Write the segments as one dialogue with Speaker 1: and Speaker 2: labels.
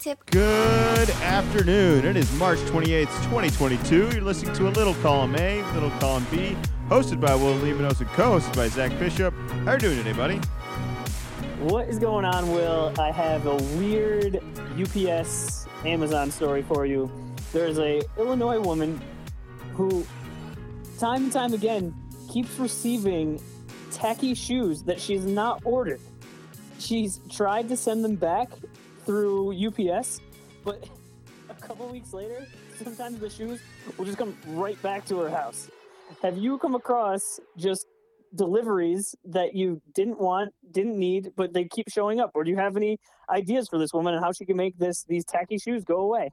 Speaker 1: Tip.
Speaker 2: Good afternoon. It is March 28th, 2022. You're listening to a Little Column A, Little Column B, hosted by Will Limonos and co-hosted by Zach Bishop. How are you doing today, buddy?
Speaker 3: What is going on, Will? I have a weird UPS Amazon story for you. There's a Illinois woman who, time and time again, keeps receiving tacky shoes that she's not ordered. She's tried to send them back through UPS, but a couple weeks later, sometimes the shoes will just come right back to her house. Have you come across just deliveries that you didn't want, didn't need, but they keep showing up? Or do you have any ideas for this woman and how she can make this these tacky shoes go away?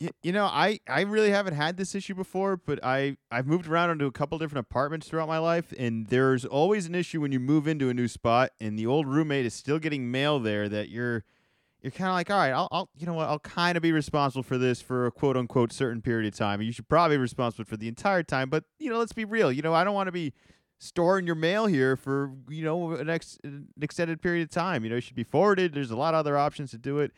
Speaker 2: You, you know, I, I really haven't had this issue before, but I, I've moved around into a couple different apartments throughout my life, and there's always an issue when you move into a new spot and the old roommate is still getting mail there that you're you're kind of like, all right, I'll, I'll, you know what, I'll kind of be responsible for this for a quote unquote certain period of time. You should probably be responsible for the entire time, but you know, let's be real. You know, I don't want to be storing your mail here for you know an, ex- an extended period of time. You know, it should be forwarded. There's a lot of other options to do it.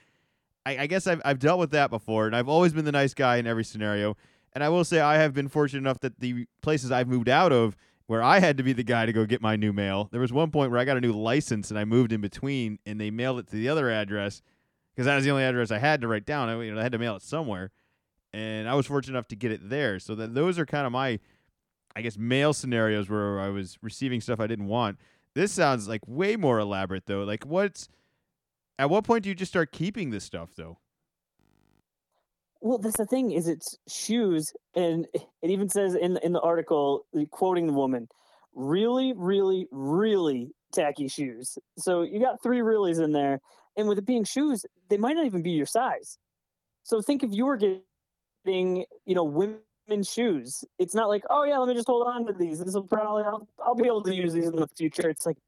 Speaker 2: I, I guess I've I've dealt with that before, and I've always been the nice guy in every scenario. And I will say I have been fortunate enough that the places I've moved out of where I had to be the guy to go get my new mail. There was one point where I got a new license and I moved in between, and they mailed it to the other address because that was the only address I had to write down. I, you know, I had to mail it somewhere, and I was fortunate enough to get it there. So that those are kind of my, I guess, mail scenarios where I was receiving stuff I didn't want. This sounds like way more elaborate though. Like what's at what point do you just start keeping this stuff though?
Speaker 3: Well, that's the thing is it's shoes, and it even says in in the article, quoting the woman, really, really, really tacky shoes. So you got three reallys in there, and with it being shoes, they might not even be your size. So think if you were getting, you know, women's shoes, it's not like, oh yeah, let me just hold on to these. This will probably I'll, I'll be able to use these in the future. It's like,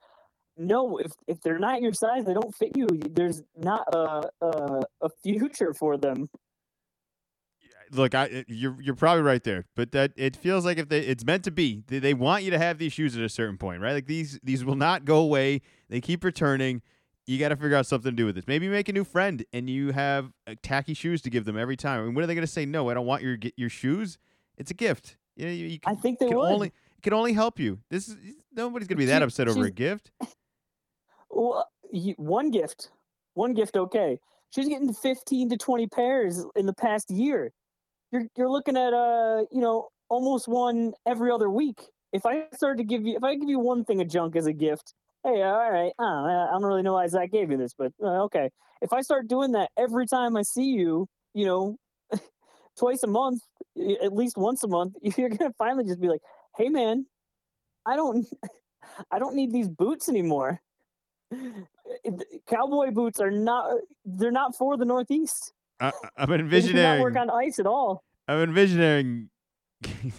Speaker 3: no, if if they're not your size, they don't fit you. There's not a a, a future for them.
Speaker 2: Look, I eh, you're you're probably right there, but that it feels like if they it's meant to be, they, they want you to have these shoes at a certain point, right? Like these these will not go away. They keep returning you got to figure out something to do with this. Maybe make a new friend and you have uh, tacky shoes to give them every time. I mean, when are they going to say no? I don't want your your shoes. It's a gift. You know, you, you can,
Speaker 3: I think they
Speaker 2: can
Speaker 3: would.
Speaker 2: only it can only help you. This is nobody's going to be that
Speaker 3: She-
Speaker 2: upset over a gift.
Speaker 3: Well, one gift, one gift, okay. She's getting fifteen to twenty pairs in the past year. You're you're looking at uh, you know, almost one every other week. If I started to give you, if I give you one thing of junk as a gift, hey, all right, uh, I don't really know why Zach gave you this, but uh, okay. If I start doing that every time I see you, you know, twice a month, at least once a month, you're gonna finally just be like, hey, man, I don't, I don't need these boots anymore. Cowboy boots are not they're not for the northeast.
Speaker 2: I, I'm
Speaker 3: they do not work on ice at all.
Speaker 2: I'm envisioning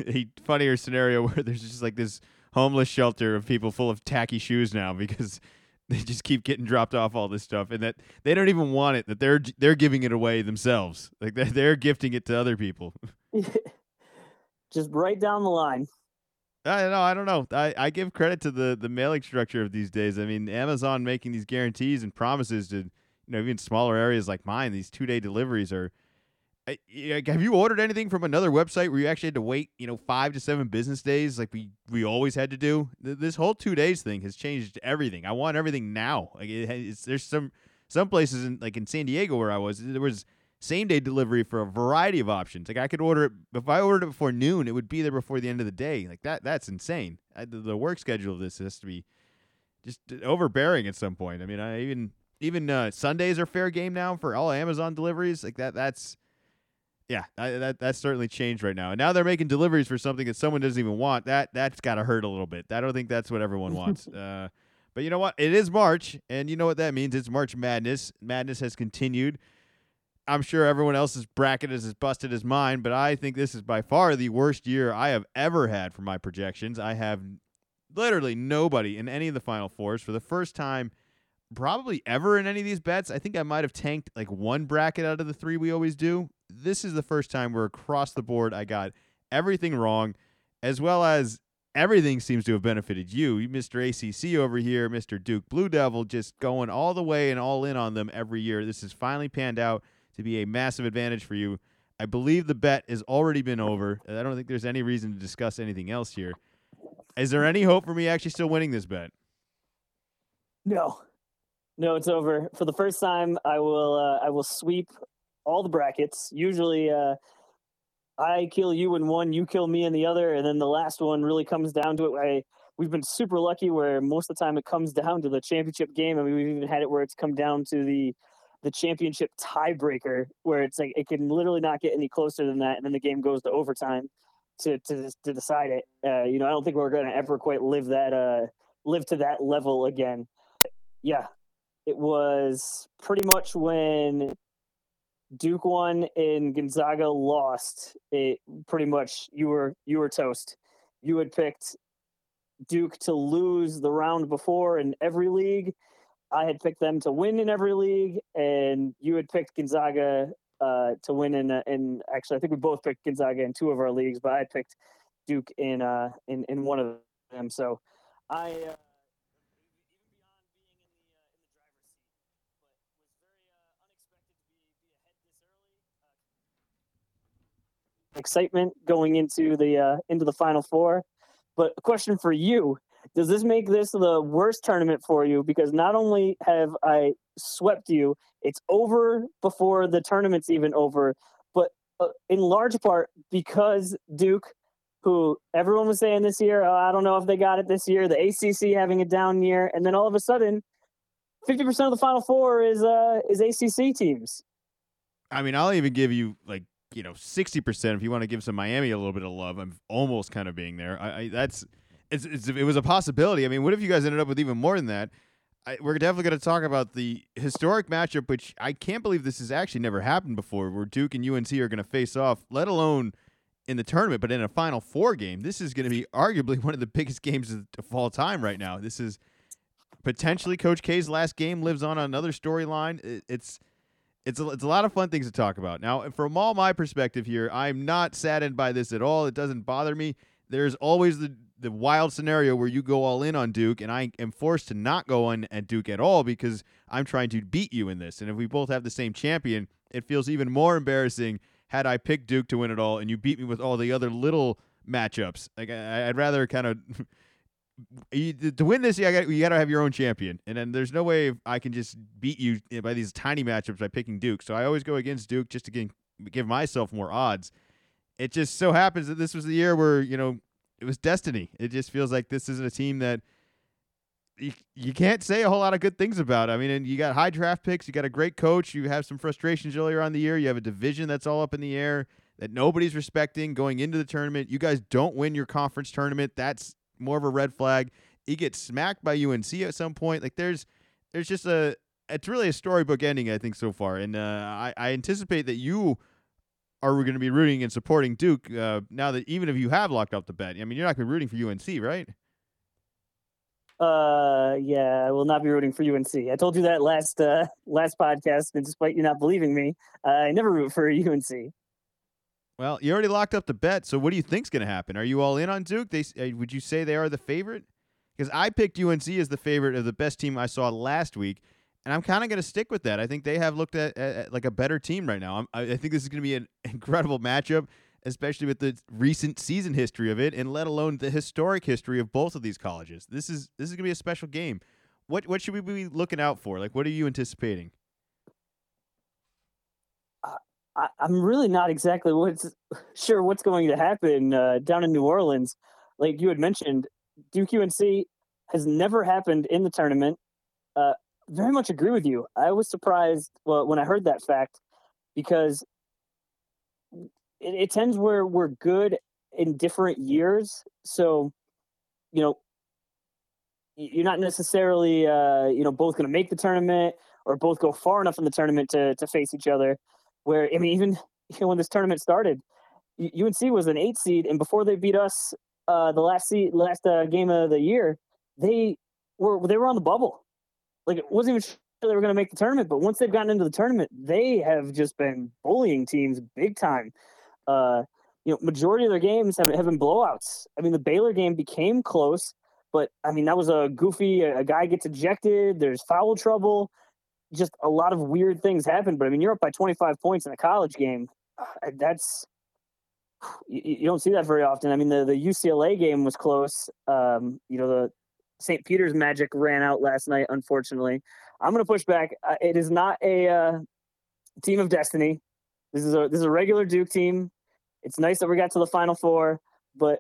Speaker 2: a funnier scenario where there's just like this homeless shelter of people full of tacky shoes now because they just keep getting dropped off all this stuff and that they don't even want it that they're they're giving it away themselves like they're, they're gifting it to other people
Speaker 3: just right down the line
Speaker 2: I don't know. I don't know. I, I give credit to the the mailing structure of these days. I mean, Amazon making these guarantees and promises to you know even smaller areas like mine. These two day deliveries are. Have you ordered anything from another website where you actually had to wait, you know, five to seven business days, like we we always had to do? This whole two days thing has changed everything. I want everything now. Like it, there's some some places in like in San Diego where I was, there was same day delivery for a variety of options. Like I could order it if I ordered it before noon, it would be there before the end of the day. Like that that's insane. I, the, the work schedule of this has to be just overbearing at some point. I mean, I even even uh, Sundays are fair game now for all Amazon deliveries. Like that that's yeah, I, that that's certainly changed right now. And now they're making deliveries for something that someone doesn't even want. That that's got to hurt a little bit. I don't think that's what everyone wants. uh, but you know what? It is March, and you know what that means. It's March Madness. Madness has continued. I'm sure everyone else's bracket is as busted as mine, but I think this is by far the worst year I have ever had for my projections. I have literally nobody in any of the final fours for the first time probably ever in any of these bets. I think I might have tanked like one bracket out of the three we always do. This is the first time where across the board I got everything wrong, as well as everything seems to have benefited you. Mr. ACC over here, Mr. Duke Blue Devil, just going all the way and all in on them every year. This has finally panned out to be a massive advantage for you. I believe the bet has already been over. I don't think there's any reason to discuss anything else here. Is there any hope for me actually still winning this bet?
Speaker 3: No, no, it's over. For the first time, I will uh, I will sweep all the brackets. Usually, uh, I kill you in one, you kill me in the other, and then the last one really comes down to it. I we've been super lucky where most of the time it comes down to the championship game. I mean, we've even had it where it's come down to the the championship tiebreaker, where it's like it can literally not get any closer than that, and then the game goes to overtime to to to decide it. Uh, you know, I don't think we're going to ever quite live that uh live to that level again. Yeah, it was pretty much when Duke won and Gonzaga lost. It pretty much you were you were toast. You had picked Duke to lose the round before in every league. I had picked them to win in every league, and you had picked Gonzaga uh, to win in. in actually, I think we both picked Gonzaga in two of our leagues, but I picked Duke in uh, in in one of them. So I. excitement going into the uh, into the final four. But a question for you: Does this make this the worst tournament for you? Because not only have I swept you, it's over before the tournament's even over, but uh, in large part because Duke, who everyone was saying this year, oh, I don't know if they got it this year, the ACC having a down year, and then all of a sudden, fifty percent of the Final Four is uh is ACC teams.
Speaker 2: I mean, I'll even give you like you know, 60% if you want to give some Miami a little bit of love. I'm almost kind of being there. I, I that's it's, it's, it was a possibility. I mean, what if you guys ended up with even more than that? I, we're definitely going to talk about the historic matchup, which I can't believe this has actually never happened before, where Duke and UNC are going to face off, let alone in the tournament, but in a Final Four game. This is going to be arguably one of the biggest games of all time right now. This is potentially Coach K's last game lives on another storyline. It, it's it's a, it's a lot of fun things to talk about. Now, from all my perspective here, I'm not saddened by this at all. It doesn't bother me. There's always the the wild scenario where you go all in on Duke, and I am forced to not go on at Duke at all because I'm trying to beat you in this. And if we both have the same champion, it feels even more embarrassing had I picked Duke to win it all and you beat me with all the other little matchups. Like I, would rather kind of you, to win this, you got you got to have your own champion, and then there's no way I can just beat you eh, by these tiny matchups by picking Duke. So I always go against Duke just to give, give myself more odds. It just so happens that this was the year where you know it was destiny. It just feels like this isn't a team that you, you can't say a whole lot of good things about. I mean, and you got high draft picks, you got a great coach, you have some frustrations earlier on the year, you have a division that's all up in the air that nobody's respecting going into the tournament. You guys don't win your conference tournament. That's more of a red flag. He gets smacked by UNC at some point. Like there's there's just a it's really a storybook ending I think so far, and uh, I I anticipate that you are going to be rooting and supporting Duke uh, now that even if you have locked up the bet. I mean, you're not going to be rooting for UNC, right?
Speaker 3: Uh, yeah, I will not be rooting for UNC. I told you that last uh, last podcast, and despite you not believing me, I never root for UNC.
Speaker 2: Well, you already locked up the bet, so what do you think's going to happen? Are you all in on Duke? They uh, would you say they are the favorite? Because I picked UNC as the favorite of the best team I saw last week, and I'm kind of going to stick with that. I think they have looked at, at, at like a better team right now. I, I think this is going to be an incredible matchup, especially with the recent season history of it, and let alone the historic history of both of these colleges. This is this is going to be a special game. What what should we be looking out for? Like, what are you anticipating?
Speaker 3: I, am really not exactly what's sure what's going to happen uh, down in New Orleans. Like you had mentioned, Duke UNC has never happened in the tournament. Uh, very much agree with you. I was surprised well, when I heard that fact because it, it tends where we're good in different years. So, you know, you're not necessarily uh, you know both going to make the tournament or both go far enough in the tournament to to face each other where I mean, even you know, when this tournament started, UNC was an eight seed, and before they beat us uh, the last seed, last uh, game of the year, they were they were on the bubble. Like it wasn't even sure they were going to make the tournament, but once they've gotten into the tournament, they have just been bullying teams big time. Uh, you know, majority of their games have, have been blowouts. I mean, the Baylor game became close, but I mean, that was a goofy, a, a guy gets ejected, there's foul trouble, just a lot of weird things happen. But I mean, you're up by 25 points in a college game. Uh, that's, you, you don't see that very often. I mean, the, the UCLA game was close. Um, you know, the St. Peter's Magic ran out last night, unfortunately. I'm going to push back. Uh, it is not a uh, team of destiny. This is a this is a regular Duke team. It's nice that we got to the Final Four, but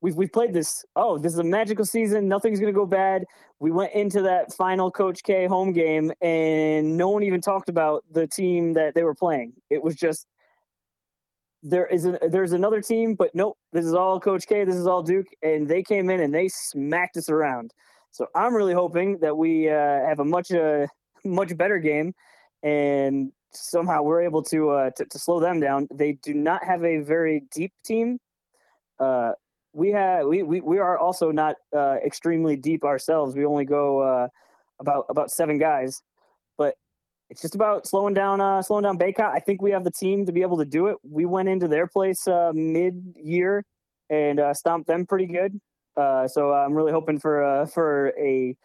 Speaker 3: we've we've played this. Oh, this is a magical season. Nothing's going to go bad. We went into that final Coach K home game, and no one even talked about the team that they were playing. It was just there is a, there's another team, but nope. This is all Coach K. This is all Duke, and they came in and they smacked us around. So I'm really hoping that we uh, have a much uh, much better game, and somehow we're able to, uh, to, to slow them down. They do not have a very deep team. Uh, we have we, we we are also not uh, extremely deep ourselves. We only go uh, about about seven guys, but it's just about slowing down uh, slowing down Bacot. I think we have the team to be able to do it. We went into their place uh, mid year and uh, stomped them pretty good. Uh, so I'm really hoping for uh, for a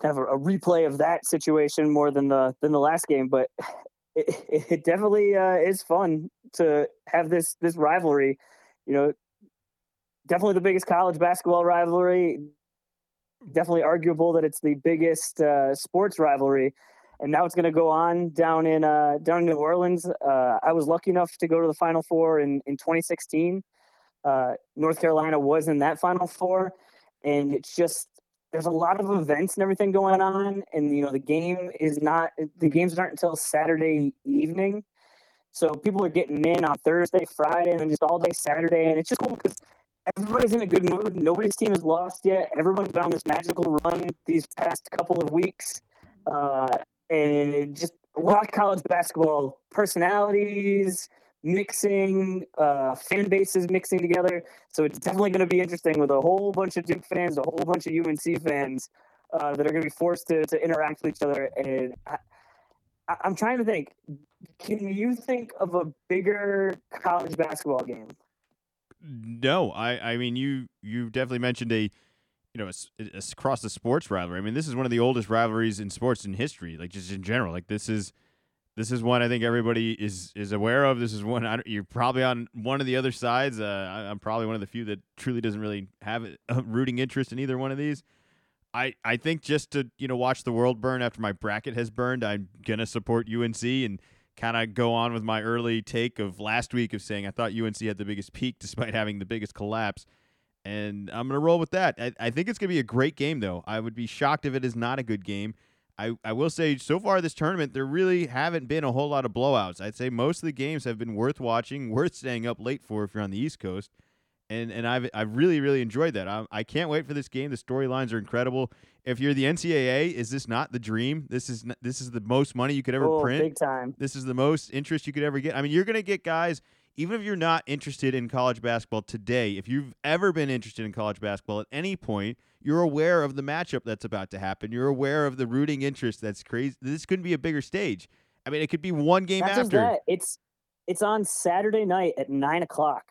Speaker 3: kind of a, a, replay of that situation more than the than the last game. But it, it definitely uh, is fun to have this this rivalry. You know, definitely the biggest college basketball rivalry. Definitely arguable that it's the biggest uh, sports rivalry, and now it's going to go on down in uh, down in New Orleans. Uh, I was lucky enough to go to the Final Four in in 2016. Uh, North Carolina was in that Final Four, and it's just there's a lot of events and everything going on, and you know the game is not the games aren't until Saturday evening, so people are getting in on Thursday, Friday, and just all day Saturday, and it's just cool because everybody's in a good mood. Nobody's team has lost yet. Everyone's been on this magical run these past couple of weeks, uh, and just a lot of college basketball personalities mixing, uh, fan bases mixing together. So it's definitely going to be interesting with a whole bunch of Duke fans, a whole bunch of UNC fans uh, that are going to be forced to, to interact with each other. And I, I'm trying to think. Can you think of a bigger college basketball game?
Speaker 2: No, I, I mean you you definitely mentioned a you know across the sports rivalry. I mean this is one of the oldest rivalries in sports in history, like just in general. Like this is this is one I think everybody is is aware of. This is one I, you're probably on one of the other sides. Uh, I, am probably one of the few that truly doesn't really have a rooting interest in either one of these. I, I think just to you know watch the world burn after my bracket has burned, I'm gonna support UNC and kind of go on with my early take of last week of saying I thought UNC had the biggest peak despite having the biggest collapse, and I'm gonna roll with that. I, I think it's gonna be a great game though. I would be shocked if it is not a good game. I, I will say so far this tournament there really haven't been a whole lot of blowouts. I'd say most of the games have been worth watching, worth staying up late for if you're on the East Coast, and and I've I've really really enjoyed that. I, I can't wait for this game. The storylines are incredible. If you're the NCAA, is this not the dream? This is this is the most money you could ever
Speaker 3: oh,
Speaker 2: print.
Speaker 3: Big time.
Speaker 2: This is the most interest you could ever get. I mean, you're gonna get guys. Even if you're not interested in college basketball today, if you've ever been interested in college basketball at any point, you're aware of the matchup that's about to happen. You're aware of the rooting interest that's crazy. This couldn't be a bigger stage. I mean, it could be one game
Speaker 3: Not
Speaker 2: after.
Speaker 3: It's it's on Saturday night at nine o'clock.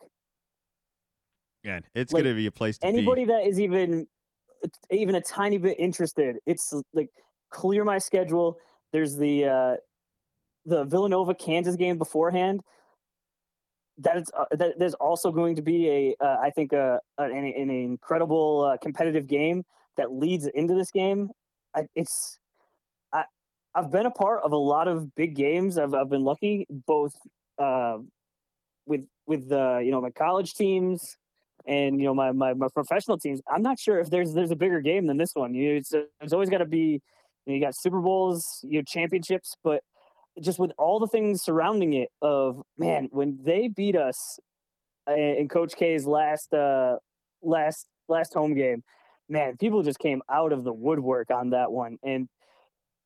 Speaker 2: Yeah, it's like, gonna be a place to
Speaker 3: anybody
Speaker 2: be.
Speaker 3: that is even even a tiny bit interested. It's like clear my schedule. There's the uh, the Villanova Kansas game beforehand that is uh, that there's also going to be a uh, I think a, a an, an, incredible uh, competitive game that leads into this game. I, it's I I've been a part of a lot of big games. I've I've been lucky both uh, with with the you know my college teams and you know my, my my professional teams. I'm not sure if there's there's a bigger game than this one. You it's, it's always got to be you, know, you got Super Bowls, you know, championships, but just with all the things surrounding it of man when they beat us in coach k's last uh last last home game man people just came out of the woodwork on that one and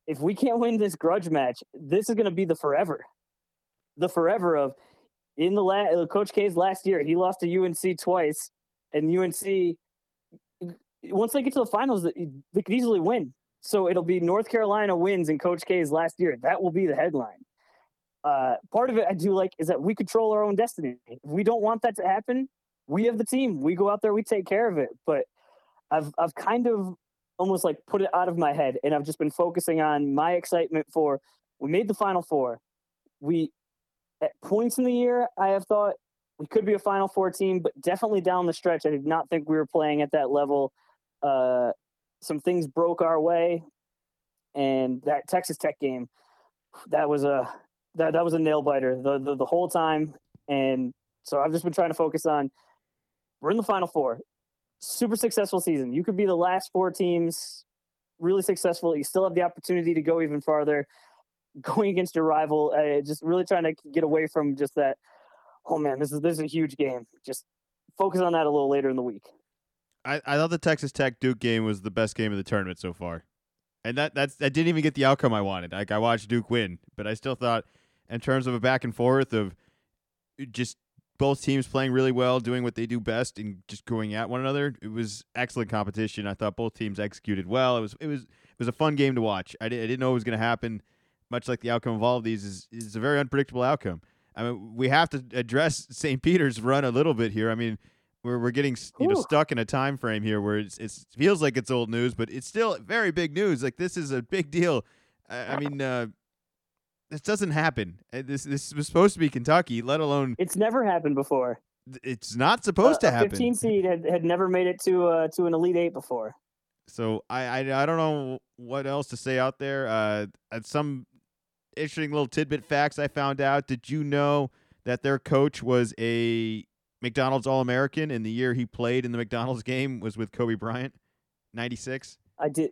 Speaker 3: if we can't win this grudge match this is going to be the forever the forever of in the last uh, coach k's last year he lost to unc twice and unc once they get to the finals they could easily win so it'll be North Carolina wins in Coach K's last year. That will be the headline. uh, part of it I do like is that we control our own destiny. If we don't want that to happen, we have the team. We go out there, we take care of it. But I've I've kind of almost like put it out of my head, and I've just been focusing on my excitement for. We made the Final Four. We at points in the year, I have thought we could be a Final Four team, but definitely down the stretch, I did not think we were playing at that level. Uh, some things broke our way, and that Texas Tech game, that was a that that was a nail biter the, the the whole time. And so I've just been trying to focus on we're in the Final Four, super successful season. You could be the last four teams, really successful. You still have the opportunity to go even farther. Going against your rival, uh, just really trying to get away from just that. Oh man, this is this is a huge game. Just focus on that a little later in the week.
Speaker 2: I, I thought the Texas Tech Duke game was the best game of the tournament so far, and that that's that didn't even get the outcome I wanted. Like I watched Duke win, but I still thought, in terms of a back and forth of just both teams playing really well, doing what they do best, and just going at one another, it was excellent competition. I thought both teams executed well. It was it was it was a fun game to watch. I, did, I didn't know it was going to happen. Much like the outcome of all of these is is a very unpredictable outcome. I mean, we have to address St. Peter's run a little bit here. I mean, we're we're getting you know
Speaker 3: Ooh.
Speaker 2: stuck in a time frame here where it's it feels like it's old news, but it's still very big news. Like this is a big deal. I, I mean, uh, this doesn't happen. Uh, This this was supposed to be Kentucky, let alone
Speaker 3: It's never happened before.
Speaker 2: it's not supposed
Speaker 3: a,
Speaker 2: to happen.
Speaker 3: 15 seed had, had never made it to uh, to an elite eight before.
Speaker 2: So I, I I don't know what else to say out there. Uh, at some interesting little tidbit facts I found out. Did you know that their coach was a McDonald's All American and the year he played in the McDonald's game was with Kobe Bryant, ninety six.
Speaker 3: I did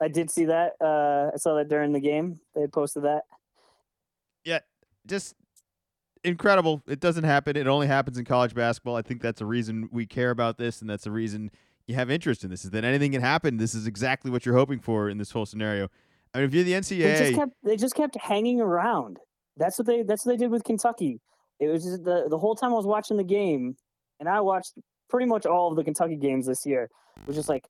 Speaker 3: I did see that. Uh, I saw that during the game. They had posted that.
Speaker 2: Yeah, just incredible. It doesn't happen. It only happens in college basketball. I think that's the reason we care about this, and that's the reason you have interest in this. Is that anything can happen? This is exactly what you're hoping for in this whole scenario. I mean, if you're the
Speaker 3: They
Speaker 2: NCAA,
Speaker 3: just kept they just kept hanging around. That's what they that's what they did with Kentucky. It was just the the whole time I was watching the game, and I watched pretty much all of the Kentucky games this year. It was just like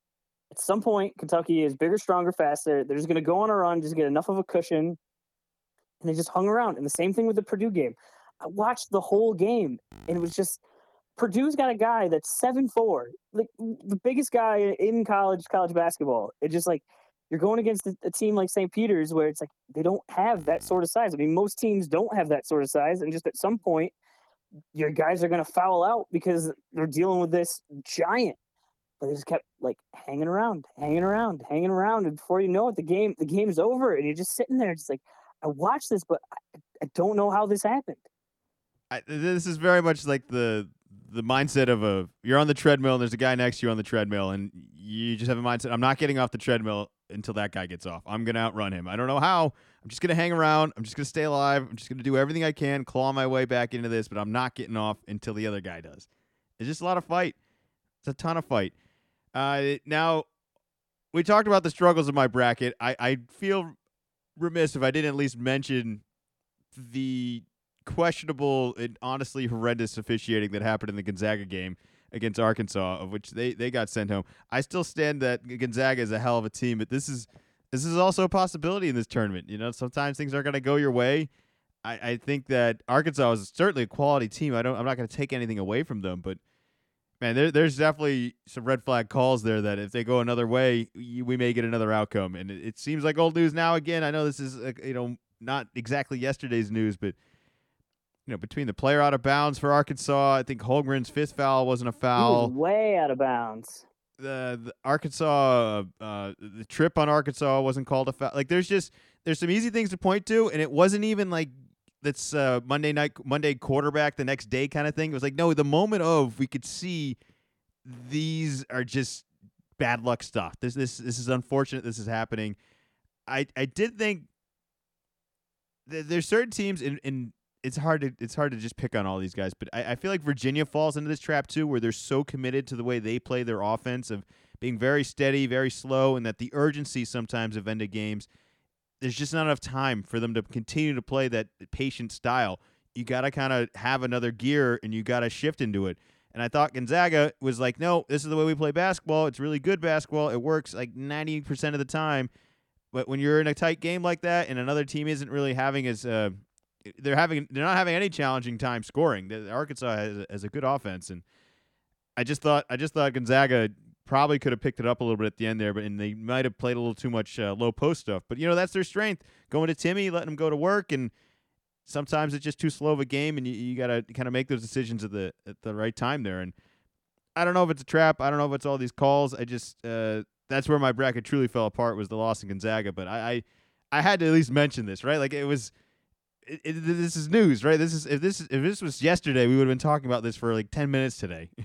Speaker 3: at some point Kentucky is bigger, stronger, faster. They're just gonna go on a run, just get enough of a cushion, and they just hung around. And the same thing with the Purdue game. I watched the whole game, and it was just Purdue's got a guy that's seven four, like the biggest guy in college college basketball. It just like you're going against a, team like St. Peter's where it's like they don't have that sort of size. I mean, most teams don't have that sort of size, and just at some point, your guys are going to foul out because they're dealing with this giant. But they just kept like hanging around, hanging around, hanging around, and before you know it, the game the game's over, and you're just sitting there, just like I watched this, but I, I don't know how this happened.
Speaker 2: I, this is very much like the the mindset of a you're on the treadmill and there's a guy next to you on the treadmill and you just have a mindset I'm not getting off the treadmill until that guy gets off. I'm going to outrun him. I don't know how. I'm just going to hang around. I'm just going to stay alive. I'm just going to do everything I can, claw my way back into this, but I'm not getting off until the other guy does. It's just a lot of fight. It's a ton of fight. Uh, now, we talked about the struggles of my bracket. I, I feel remiss if I didn't at least mention the questionable and honestly horrendous officiating that happened in the Gonzaga game against Arkansas, of which they, they got sent home. I still stand that Gonzaga is a hell of a team, but this is this is also a possibility in this tournament. You know, sometimes things aren't going to go your way. I, I think that Arkansas is certainly a quality team. I don't. I'm not going to take anything away from them, but man, there, there's definitely some red flag calls there that if they go another way, we may get another outcome. And it, it seems like old news now. Again, I know this is uh, you know not exactly yesterday's news, but you know between the player out of bounds for Arkansas, I think Holmgren's fifth foul wasn't a
Speaker 3: He was
Speaker 2: foul.
Speaker 3: way out of bounds.
Speaker 2: The, the Arkansas, uh, the trip on Arkansas wasn't called a foul. Like there's just there's some easy things to point to, and it wasn't even like that's uh, Monday night Monday quarterback the next day kind of thing. It was like no, the moment of we could see these are just bad luck stuff. This this this is unfortunate. This is happening. I I did think th- there's certain teams in and it's hard to it's hard to just pick on all these guys, but I, I feel like Virginia falls into this trap too, where they're so committed to the way they play their offense of being very steady, very slow, and that the urgency sometimes of end of games there's just not enough time for them to continue to play that patient style. You got to kind of have another gear and you got to shift into it. And I thought Gonzaga was like, no, this is the way we play basketball. It's really good basketball. It works like 90% of the time. But when you're in a tight game like that and another team isn't really having as uh, they're having they're not having any challenging time scoring. Arkansas has, has a good offense, and I just thought I just thought Gonzaga probably could have picked it up a little bit at the end there, but and they might have played a little too much uh, low post stuff. But you know that's their strength, going to Timme, letting him go to work, and sometimes it's just too slow of a game, and you, you got to kind of make those decisions at the at the right time there. And I don't know if it's a trap. I don't know if it's all these calls. I just uh, that's where my bracket truly fell apart was the loss in Gonzaga. But I, I I had to at least mention this, right? Like it was it, it, this is news, right? This is if this if this was yesterday, we would have been talking about this for like ten minutes today.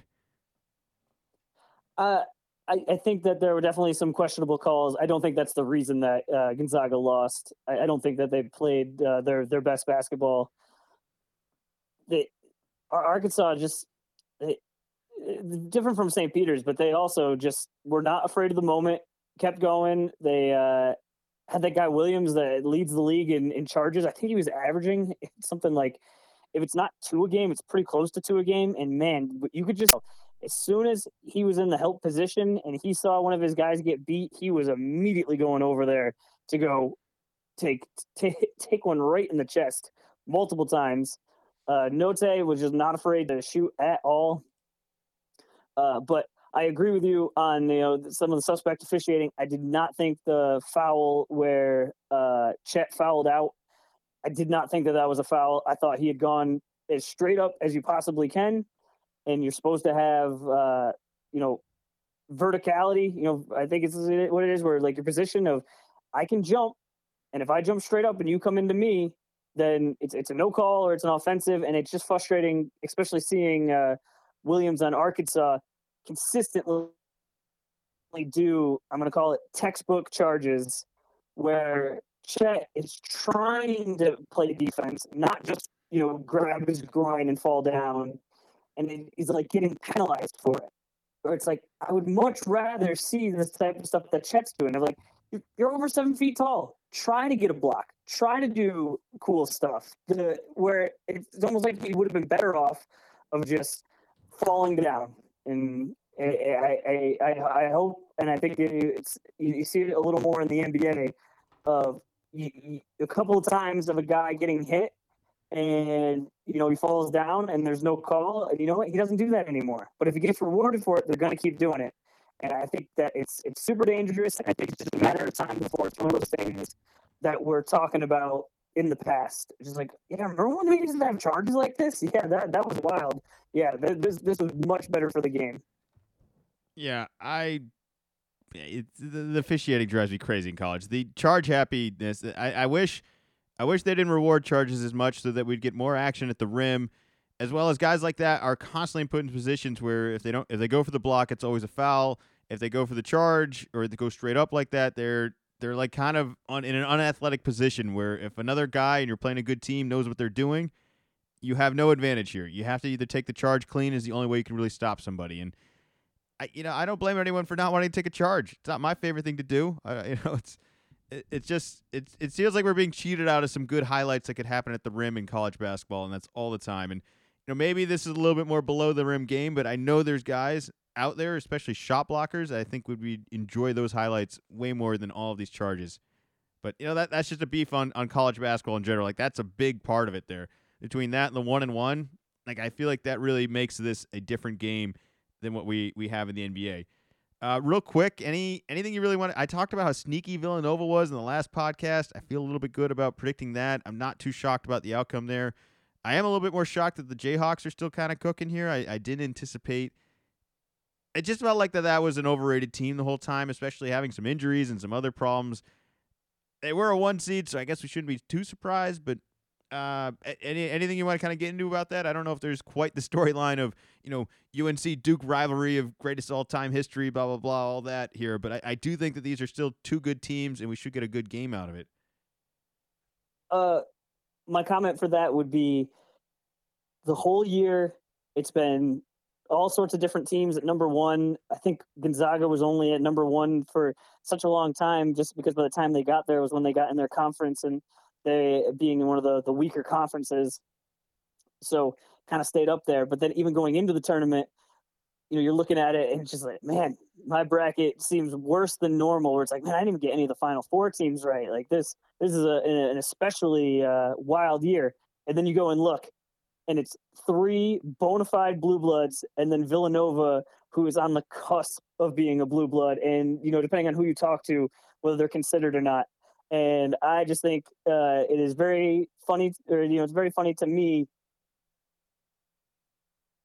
Speaker 3: uh, I, I think that there were definitely some questionable calls. I don't think that's the reason that uh, Gonzaga lost. I, I, don't think that they played uh, their their best basketball. They Arkansas just they, different from St. Peter's, but they also just were not afraid of the moment. Kept going. They uh, that guy Williams that leads the league in, in charges. I think he was averaging something like, if it's not two a game, it's pretty close to two a game. And man, you could just, as soon as he was in the help position and he saw one of his guys get beat, he was immediately going over there to go take take, take one right in the chest multiple times. Uh, Notae was just not afraid to shoot at all. Uh, but I agree with you on you know some of the suspect officiating. I did not think the foul where uh, Chet fouled out. I did not think that that was a foul. I thought he had gone as straight up as you possibly can, and you're supposed to have uh, you know verticality. You know, I think it's what it is, where like your position of I can jump, and if I jump straight up and you come into me, then it's it's a no call or it's an offensive, and it's just frustrating, especially seeing uh, Williams on Arkansas consistently do, I'm going to call it textbook charges where Chet is trying to play defense, not just, you know, grab his groin and fall down. And he's like getting penalized for it. Or it's like, I would much rather see this type of stuff that Chet's doing. They're like, you're over seven feet tall. Try to get a block. Try to do cool stuff. The, where it's almost like he would have been better off of just falling down and mm-hmm. I, I, I, I hope, and I think it's you see it a little more in the NBA of you, you, a couple of times of a guy getting hit and you know he falls down and there's no call. And you know what? He doesn't do that anymore. But if he gets rewarded for it they're going to keep doing it. And i think that it's it's super dangerous. I think it's just a matter of time before it's one of those things that we're talking about in the past. Just like, yeah, remember when we used to have charges like this? Yeah, that that was wild. Yeah, this this was much better for the game.
Speaker 2: Yeah, I. The, the officiating drives me crazy in college. The charge happiness. Uh, I, I wish, I wish they didn't reward charges as much so that we'd get more action at the rim, as well as guys like that are constantly put in positions where if they don't, if they go for the block, it's always a foul. If they go for the charge or they go straight up like that, they're they're like kind of on in an unathletic position where if another guy and you're playing a good team knows what they're doing, you have no advantage here. You have to either take the charge clean is the only way you can really stop somebody. And I, you know, I don't blame anyone for not wanting to take a charge. It's not my favorite thing to do. I, you know, it's it, it's just it it feels like we're being cheated out of some good highlights that could happen at the rim in college basketball, and that's all the time. And you know, maybe this is a little bit more below the rim game, but I know there's guys out there, especially shot blockers, I think would be enjoy those highlights way more than all of these charges. But you know that that's just a beef on, on college basketball in general. Like that's a big part of it there. Between that and the one and one, like I feel like that really makes this a different game than what we we have in the NBA. Uh, real quick, any anything you really want? I talked about how sneaky Villanova was in the last podcast. I feel a little bit good about predicting that. I'm not too shocked about the outcome there. I am a little bit more shocked that the Jayhawks are still kind of cooking here. I, I didn't anticipate it just felt like that that was an overrated team the whole time, especially having some injuries and some other problems. They were a one seed, so I guess we shouldn't be too surprised. But uh, any anything you want to kind of get into about that? I don't know if there's quite the storyline of you know UNC Duke rivalry of greatest all time history, blah blah blah, all that here. But I, I do think that these are still two good teams, and we should get a good game out of it.
Speaker 3: Uh, my comment for that would be the whole year. It's been all sorts of different teams at number one. I think Gonzaga was only at number one for such a long time, just because by the time they got there was when they got in their conference and they being in one of the, the weaker conferences. So kind of stayed up there. But then even going into the tournament, you know, you're looking at it and it's just like, man, my bracket seems worse than normal. Where it's like, man, I didn't even get any of the final four teams right. Like this, this is a, an especially uh, wild year. and then you go and look, and it's three bona fide blue bloods, and then Villanova, who is on the cusp of being a blue blood, and you know, depending on who you talk to, whether they're considered or not. And I just think uh, it is very funny, or you know, it's very funny to me.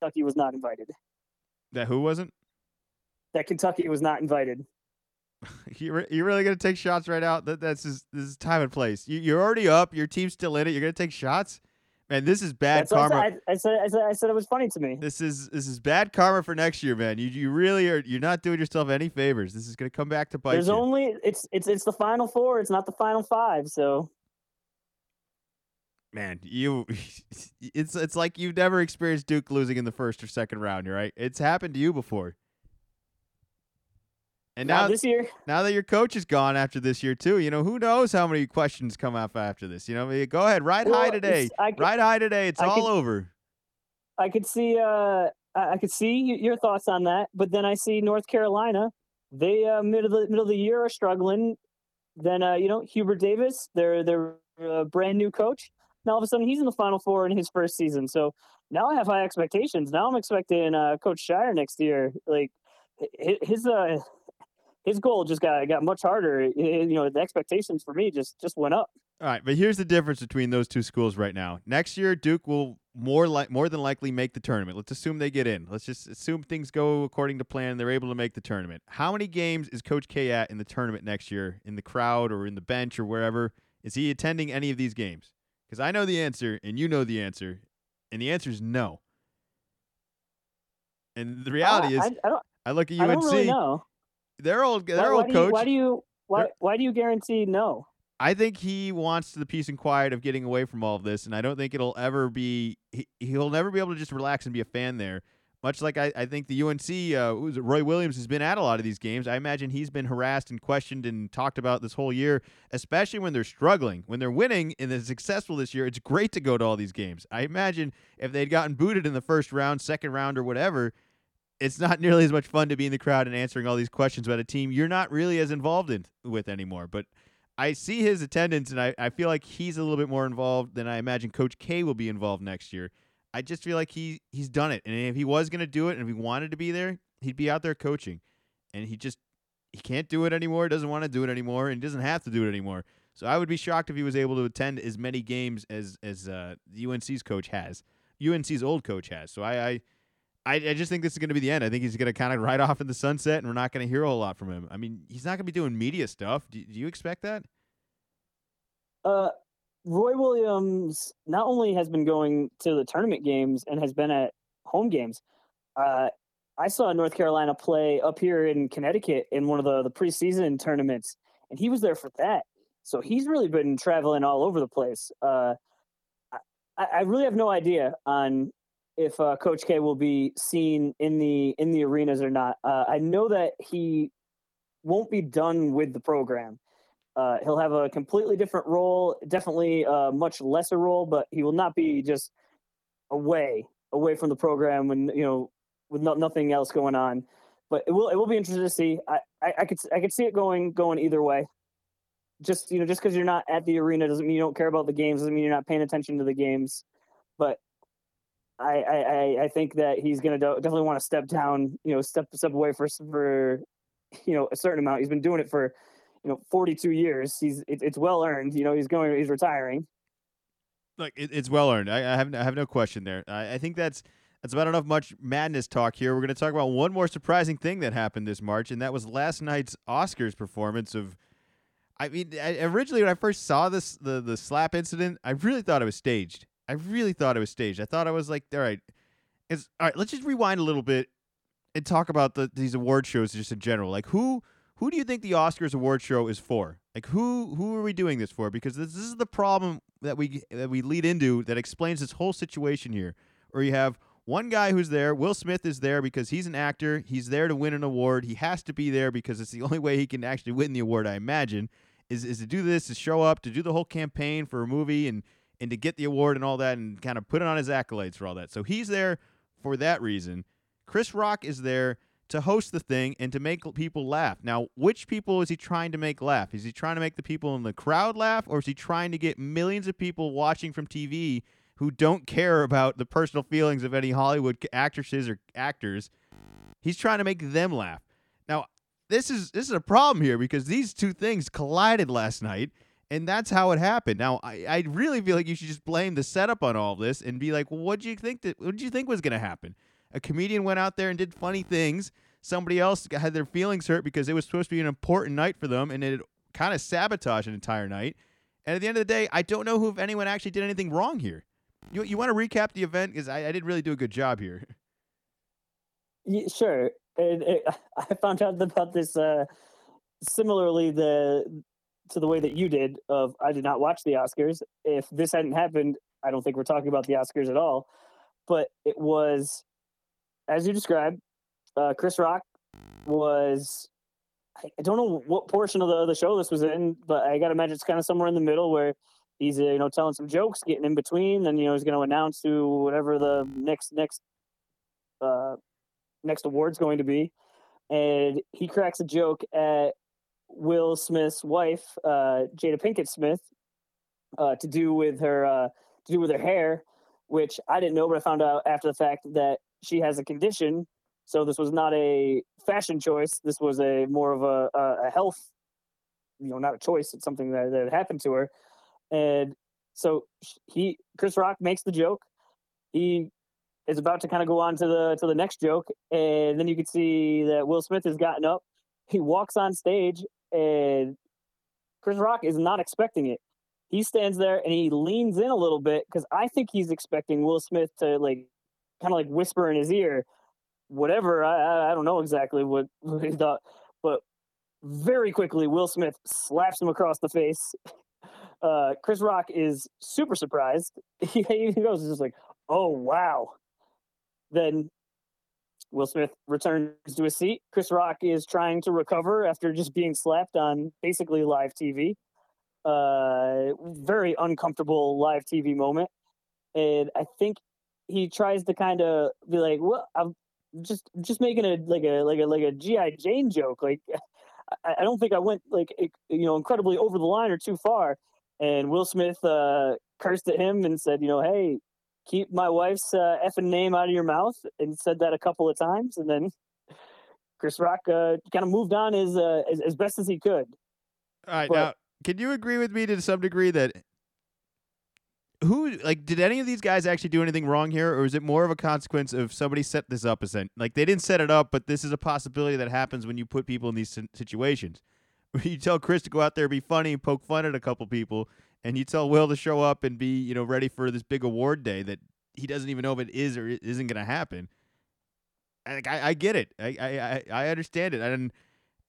Speaker 3: Kentucky was not invited.
Speaker 2: That who wasn't?
Speaker 3: That Kentucky was not invited.
Speaker 2: you re- you're really gonna take shots right out? That that's just, this is time and place. You, you're already up. Your team's still in it. You're gonna take shots. Man, this is bad
Speaker 3: That's
Speaker 2: karma.
Speaker 3: I said. I, I said. I said. I said it was funny to me.
Speaker 2: This is this is bad karma for next year, man. You you really are. You're not doing yourself any favors. This is gonna come back to bite you.
Speaker 3: There's
Speaker 2: you.
Speaker 3: only it's it's it's the final four. It's not the final five. So
Speaker 2: man, you it's it's like you've never experienced Duke losing in the first or second round, You're right? It's happened to you before. And
Speaker 3: now
Speaker 2: now,
Speaker 3: this year,
Speaker 2: now that your coach is gone after this year too, you know who knows how many questions come up after this. You know, go ahead, ride high today,
Speaker 3: could-
Speaker 2: ride high today. It's
Speaker 3: I
Speaker 2: all
Speaker 3: could-
Speaker 2: over.
Speaker 3: I could see uh I I could see your thoughts on that, but then I see North Carolina. They uh, middle of the middle of the year are struggling. Then uh, you know Hubert Davis, their their uh, brand new coach. Now all of a sudden he's in the Final Four in his first season. So now I have high expectations. Now I'm expecting uh, Coach Scheyer next year. Like his uh his goal just got got much harder. You know the expectations for me just just went up.
Speaker 2: All right, but here's the difference between those two schools right now. Next year, Duke will more like more than likely make the tournament. Let's assume they get in. Let's just assume things go according to plan. They're able to make the tournament. How many games is Coach K at in the tournament next year? In the crowd or in the bench or wherever? Is he attending any of these games? Because I know the answer and you know the answer, and the answer is no. And the reality
Speaker 3: I,
Speaker 2: is,
Speaker 3: I, I
Speaker 2: I look at
Speaker 3: I don't really know.
Speaker 2: Their old,
Speaker 3: Why-
Speaker 2: their
Speaker 3: why
Speaker 2: old
Speaker 3: do you-
Speaker 2: coach.
Speaker 3: why do you why why do you guarantee no?
Speaker 2: I think he wants the peace and quiet of getting away from all of this, and I don't think it'll ever be. He, he'll never be able to just relax and be a fan there. Much like I, I think the UNC, uh, was it, Roy Williams has been at a lot of these games. I imagine he's been harassed and questioned and talked about this whole year, especially when they're struggling. When they're winning and they're successful this year, it's great to go to all these games. I imagine if they'd gotten booted in the first round, second round, or whatever, it's not nearly as much fun to be in the crowd and answering all these questions about a team you're not really as involved in with anymore. But I see his attendance, and I, I feel like he's a little bit more involved than I imagine Coach K will be involved next year. I just feel like he he's done it, and if he was going to do it, and if he wanted to be there, he'd be out there coaching, and he just he can't do it anymore. Doesn't want to do it anymore, and doesn't have to do it anymore. So I would be shocked if he was able to attend as many games as as uh, UNC's coach has, UNC's old coach has. So I I, I, I just think this is going to be the end. I think he's going to kind of ride off in the sunset, and we're not going to hear a whole lot from him. I mean, he's not going to be doing media stuff. Do, do you expect that?
Speaker 3: Uh, Roy Williams not only has been going to the tournament games and has been at home games. Uh, I saw North Carolina play up here in Connecticut in one of the the preseason tournaments, and he was there for that. So he's really been traveling all over the place. Uh, I, I really have no idea on if uh, Coach K will be seen in the in the arenas or not. Uh, I know that he won't be done with the program. Uh, he'll have a completely different role, definitely a much lesser role, but he will not be just away away from the program when you know with no, nothing else going on. But it will it will be interesting to see. I, I, I could I could see it going going either way. Just you know, just because you're not at the arena doesn't mean you don't care about the games. Doesn't mean you're not paying attention to the games. But I I, I- think that he's gonna do, definitely want to step down. You know, step step away for for you know a certain amount. He's been doing it for you know 42 years. He's it, it's well earned. You know, he's going he's retiring.
Speaker 2: Look, it, it's well earned. I, I have I have no question there. I, I think that's that's about enough much madness talk here. We're going to talk about one more surprising thing that happened this March, and that was last night's Oscars performance of. I mean, I, originally when I first saw this the the slap incident, I really thought it was staged. I really thought it was staged. I thought I was like, all right, it's all right. Let's just rewind a little bit and talk about the these award shows just in general. Like who who do you think the Oscars award show is for? Like who who are we doing this for? Because this, this is the problem that we that we lead into that explains this whole situation here. Where you have one guy who's there, Will Smith is there because he's an actor. He's there to win an award. He has to be there because it's the only way he can actually win the award, I imagine, is is to do this, to show up, to do the whole campaign for a movie and and to get the award and all that and kind of put it on his accolades for all that. So he's there for that reason. Chris Rock is there to host the thing and to make people laugh. Now, which people is he trying to make laugh? Is he trying to make the people in the crowd laugh, or is he trying to get millions of people watching from TV who don't care about the personal feelings of any Hollywood actresses or actors. He's trying to make them laugh. Now, this is this is a problem here because these two things collided last night, and that's how it happened. Now, I, I really feel like you should just blame the setup on all this and be like, well, what do you think that what do you think was going to happen? A comedian went out there and did funny things. Somebody else had their feelings hurt because it was supposed to be an important night for them, and it kind of sabotaged an entire night. And at the end of the day, I don't know who if anyone actually did anything wrong here. You you want to recap the event because I, I didn't really do a good job here.
Speaker 3: Yeah, sure. And it, I found out about this uh, similarly the to the way that you did. Of I did not watch the Oscars. If this hadn't happened, I don't think we're talking about the Oscars at all. But it was, as you described, uh, Chris Rock was. I don't know what portion of the, the show this was in, but I got to imagine it's kind of somewhere in the middle where he's uh, you know telling some jokes, getting in between, then you know he's going to announce who whatever the next next uh, next award's going to be, and he cracks a joke at Will Smith's wife, uh, Jada Pinkett Smith, uh, to do with her uh, to do with her hair, which I didn't know, but I found out after the fact that she has a condition. So this was not a fashion choice. This was a more of a, a health, you know, not a choice. It's something that, that happened to her. And so he, Chris Rock makes the joke. He is about to kind of go on to the to the next joke, and then you can see that Will Smith has gotten up. He walks on stage, and Chris Rock is not expecting it. He stands there and he leans in a little bit because I think he's expecting Will Smith to like kind of like whisper in his ear, whatever. I I don't know exactly what, what he thought, but very quickly Will Smith slaps him across the face. Uh, Chris Rock is super surprised. He, he goes just like, "Oh wow!" Then Will Smith returns to his seat. Chris Rock is trying to recover after just being slapped on basically live TV. Uh, very uncomfortable live TV moment, and I think he tries to kind of be like, "Well, I'm just just making a like a like a like a GI Jane joke. Like, I, I don't think I went like you know incredibly over the line or too far." And Will Smith uh, cursed at him and said, "You know, hey, keep my wife's uh, effing name out of your mouth," and said that a couple of times. And then Chris Rock uh, kind of moved on as, uh, as as best as he could.
Speaker 2: All right, but, now can you agree with me to some degree that who like did any of these guys actually do anything wrong here, or is it more of a consequence of somebody set this up? As like they didn't set it up, but this is a possibility that happens when you put people in these situations. you tell Chris to go out there be funny and poke fun at a couple people, and you tell Will to show up and be you know ready for this big award day that he doesn't even know if it is or isn't going to happen. Like I, I get it. I, I I understand it. And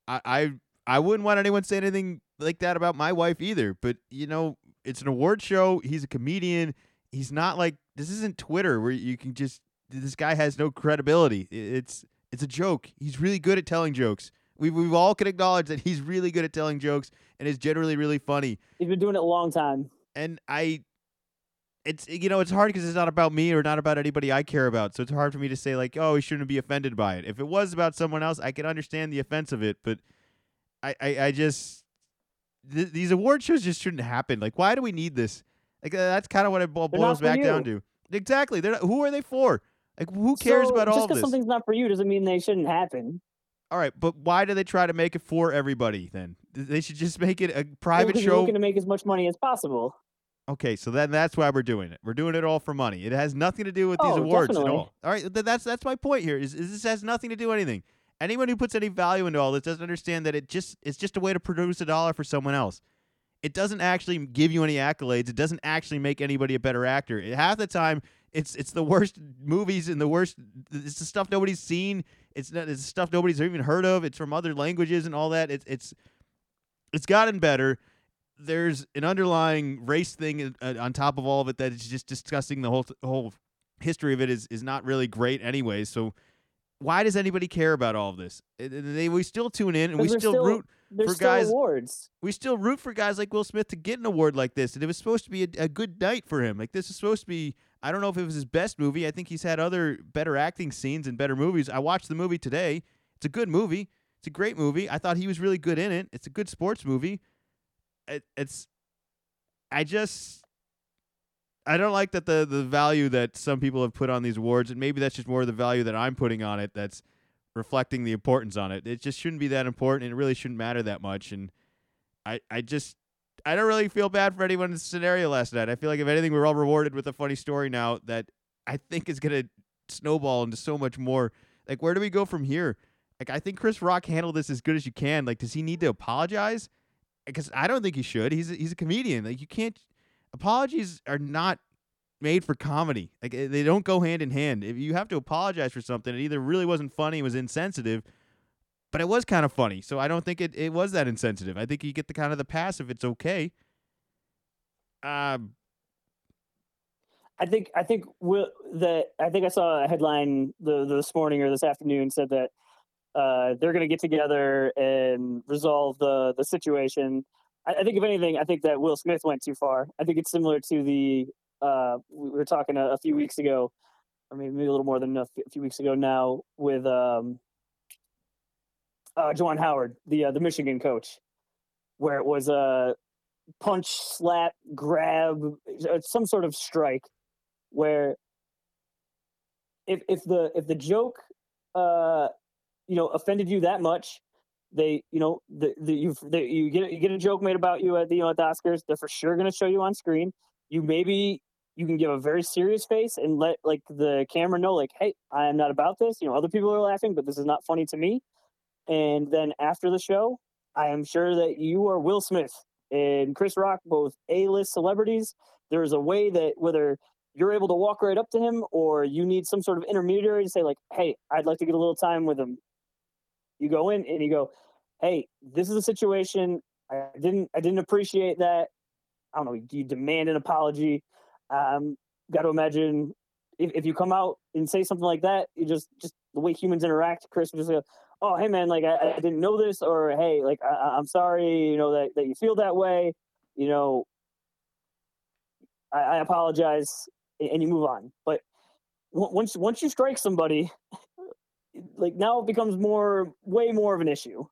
Speaker 2: I I I wouldn't want anyone say anything like that about my wife either. But you know, it's an award show. He's a comedian. He's not like this isn't Twitter where you can just this guy has no credibility. It's it's a joke. He's really good at telling jokes. We've, we've all can acknowledge that he's really good at telling jokes and is generally really funny.
Speaker 3: He's been doing it a long time.
Speaker 2: And I, it's you know it's hard because it's not about me or not about anybody I care about. So it's hard for me to say like, oh, he shouldn't be offended by it. If it was about someone else, I could understand the offense of it. But I, I, I just th- these award shows just shouldn't happen. Like, why do we need this? Like uh, that's kind of what it boils back you. down to. Exactly. They're not, who are they for? Like, who cares
Speaker 3: so
Speaker 2: about all
Speaker 3: this? Just
Speaker 2: because
Speaker 3: something's not for you doesn't mean they shouldn't happen.
Speaker 2: All right, but why do they try to make it for everybody then? They should just make it a private
Speaker 3: well,
Speaker 2: show.
Speaker 3: looking to make as much money as possible.
Speaker 2: Okay, so then that's why we're doing it. We're doing it all for money. It has nothing to do with these
Speaker 3: oh,
Speaker 2: awards
Speaker 3: definitely.
Speaker 2: at all. All right, that's that's my point here. Is, is this has nothing to do with anything. Anyone who puts any value into all this doesn't understand that it just it's just a way to produce a dollar for someone else. It doesn't actually give you any accolades. It doesn't actually make anybody a better actor. Half the time, it's it's the worst movies and the worst. It's the stuff nobody's seen. It's not. It's stuff nobody's even heard of. It's from other languages and all that. It's it's it's gotten better. There's an underlying race thing uh, on top of all of it that is just discussing the whole whole history of it is is not really great anyway. So why does anybody care about all of this? They we still tune in and we still,
Speaker 3: still,
Speaker 2: root for guys.
Speaker 3: Awards.
Speaker 2: We still root for guys like Will Smith to get an award like this, and it was supposed to be a, a good night for him. Like this is supposed to be I don't know if it was his best movie. I think he's had other better acting scenes and better movies. I watched the movie today. It's a good movie. It's a great movie. I thought he was really good in it. It's a good sports movie. It, it's I just I don't like that the the value that some people have put on these awards, and maybe that's just more of the value that I'm putting on it. That's reflecting the importance on it. It just shouldn't be that important, and it really shouldn't matter that much. And I I just I don't really feel bad for anyone in the scenario last night. I feel like if anything, we are all rewarded with a funny story now that I think is gonna snowball into so much more. Like, where do we go from here? Like, I think Chris Rock handled this as good as you can. Like, does he need to apologize? Because I don't think he should. He's a, he's a comedian. Like, you can't. Apologies are not made for comedy. Like, eh, they don't go hand in hand. If you have to apologize for something, it either really wasn't funny, it was insensitive, but it was kind of funny. So I don't think it, it was that insensitive. I think you get the kind of the pass if it's okay. Um,
Speaker 3: I think I think we'll, the I think I saw a headline the, this morning or this afternoon said that uh, they're going to get together and resolve the the situation. I, I, think if anything, I think that Will Smith went too far. I think it's similar to the uh, we were talking a, a, few weeks ago, or maybe, maybe a little more than a few weeks ago now with um, uh, Juwan Howard, the uh, the Michigan coach, where it was a punch, slap, grab, uh, some sort of strike where if if the if the joke uh you know offended you that much they you know the, the you you get you get a joke made about you at the you know at the Oscars they're for sure going to show you on screen. You maybe you can give a very serious face and let like the camera know like hey I am not about this. You know other people are laughing but this is not funny to me and then after the show I am sure that you are Will Smith and Chris Rock both A-list celebrities. There's a way that whether you're able to walk right up to him or you need some sort of intermediary to say like hey i'd like to get a little time with him. You go in and you go hey this is a situation. I didn't i didn't appreciate that. I don't know you demand an apology. Um got to imagine if, if you come out and say something like that you just just the way humans interact chris just go oh hey man like i, I didn't know this or hey like I, i'm sorry you know that, that you feel that way you know I, I apologize and you move on. But once once you strike somebody, like now it becomes more way more of an issue.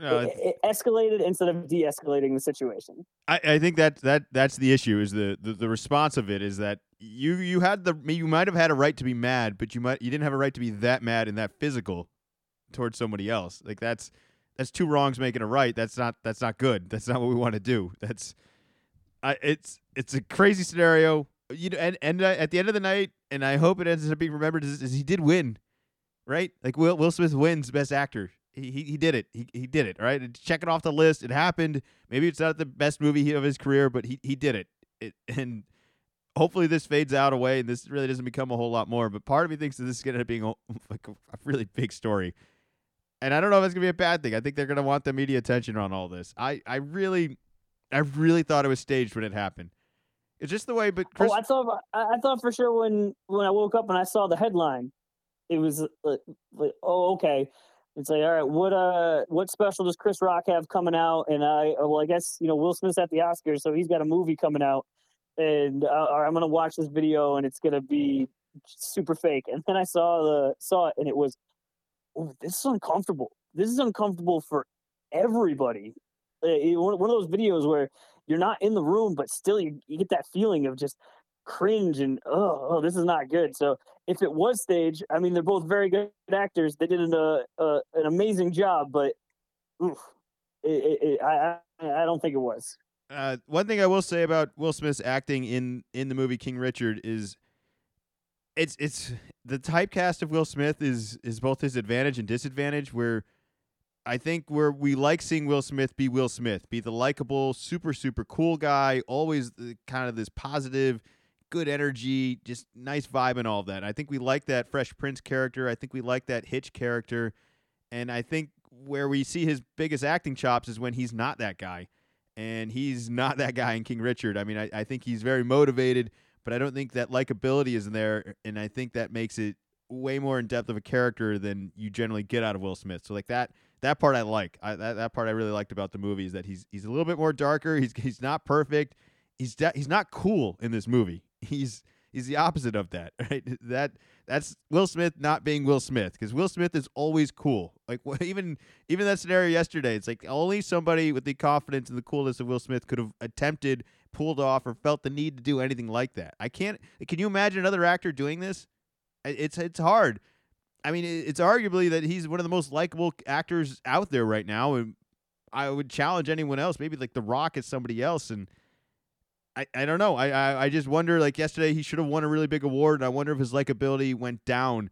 Speaker 3: No, it, it, escalated instead of de-escalating the situation.
Speaker 2: I, I think that that that's the issue is the, the the response of it is that you you had the you might have had a right to be mad, but you might you didn't have a right to be that mad and that physical towards somebody else. Like that's that's two wrongs making a right. That's not that's not good. That's not what we want to do. That's I it's it's a crazy scenario you know, and and uh, at the end of the night, and I hope it ends up being remembered is, is he did win, right? Like Will Will Smith wins Best Actor. He, he, did it. He, he did it. Right. Check it off the list. It happened. Maybe it's not the best movie of his career, but he he did it. it and hopefully this fades out away and this really doesn't become a whole lot more. But part of me thinks that this is going to be a, like a really big story. And I don't know if it's going to be a bad thing. I think they're going to want the media attention on all this. I, I really, I really thought it was staged when it happened. It's just the way, but
Speaker 3: Chris- oh, I thought I thought for sure when when I woke up and I saw the headline, it was like, like oh okay, it's like all right, what uh what special does Chris Rock have coming out? And I well I guess you know Will Smith's at the Oscars, so he's got a movie coming out, and uh, I'm gonna watch this video and it's gonna be super fake. And then I saw the saw it and it was, oh, this is uncomfortable. This is uncomfortable for everybody. Uh, one of those videos where you're not in the room, but still you, you get that feeling of just cringe and oh, oh, this is not good. So if it was stage, I mean, they're both very good actors. They did an, uh, uh, an amazing job, but oof, it, it, I, I don't think it was.
Speaker 2: Uh, one thing I will say about Will Smith's acting in in the movie King Richard is it's it's the typecast of Will Smith is is both his advantage and disadvantage. Where I think where we like seeing Will Smith be Will Smith, be the likable, super super cool guy, always the, kind of this positive, good energy, just nice vibe and all of that. I think we like that Fresh Prince character. I think we like that Hitch character, and I think where we see his biggest acting chops is when he's not that guy, and he's not that guy in King Richard. I mean, I, I think he's very motivated, but I don't think that likability is in there, and I think that makes it way more in depth of a character than you generally get out of Will Smith. So like that that part I like. I, that that part I really liked about the movie is that he's he's a little bit more darker. He's he's not perfect. He's de- he's not cool in this movie. He's he's the opposite of that. Right? That that's Will Smith not being Will Smith because Will Smith is always cool. Like even even that scenario yesterday, it's like only somebody with the confidence and the coolness of Will Smith could have attempted pulled off or felt the need to do anything like that. I can't. Can you imagine another actor doing this? It's it's hard. I mean, it's arguably that he's one of the most likable actors out there right now, and I would challenge anyone else. Maybe like The Rock is somebody else, and I, I don't know. I, I I just wonder. Like yesterday, he should have won a really big award, and I wonder if his likability went down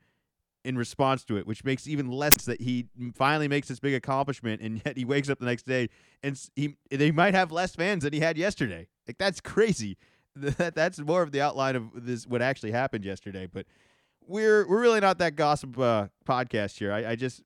Speaker 2: in response to it, which makes even less that he finally makes this big accomplishment, and yet he wakes up the next day and he they might have less fans than he had yesterday. Like that's crazy. That that's more of the outline of this what actually happened yesterday. But we're we're really not that gossip uh, podcast here. I, I just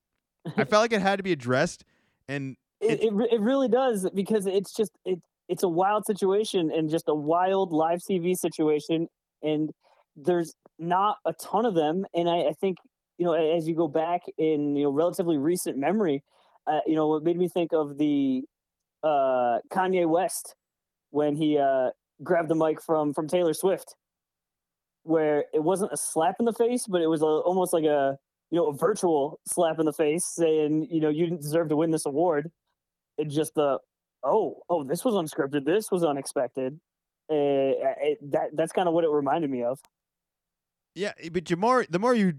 Speaker 2: I felt like it had to be addressed, and
Speaker 3: it, it it really does because it's just it it's a wild situation and just a wild live TV situation, and there's not a ton of them. And I, I think you know as you go back in you know relatively recent memory, uh, you know what made me think of the uh, Kanye West when he uh, grabbed the mic from from Taylor Swift, where it wasn't a slap in the face, but it was a, almost like a you know a virtual slap in the face, saying you know you didn't deserve to win this award. It just the oh, oh, this was unscripted. This was unexpected. Uh, it, that that's kind of what it reminded me of.
Speaker 2: Yeah, eh, but the more the more you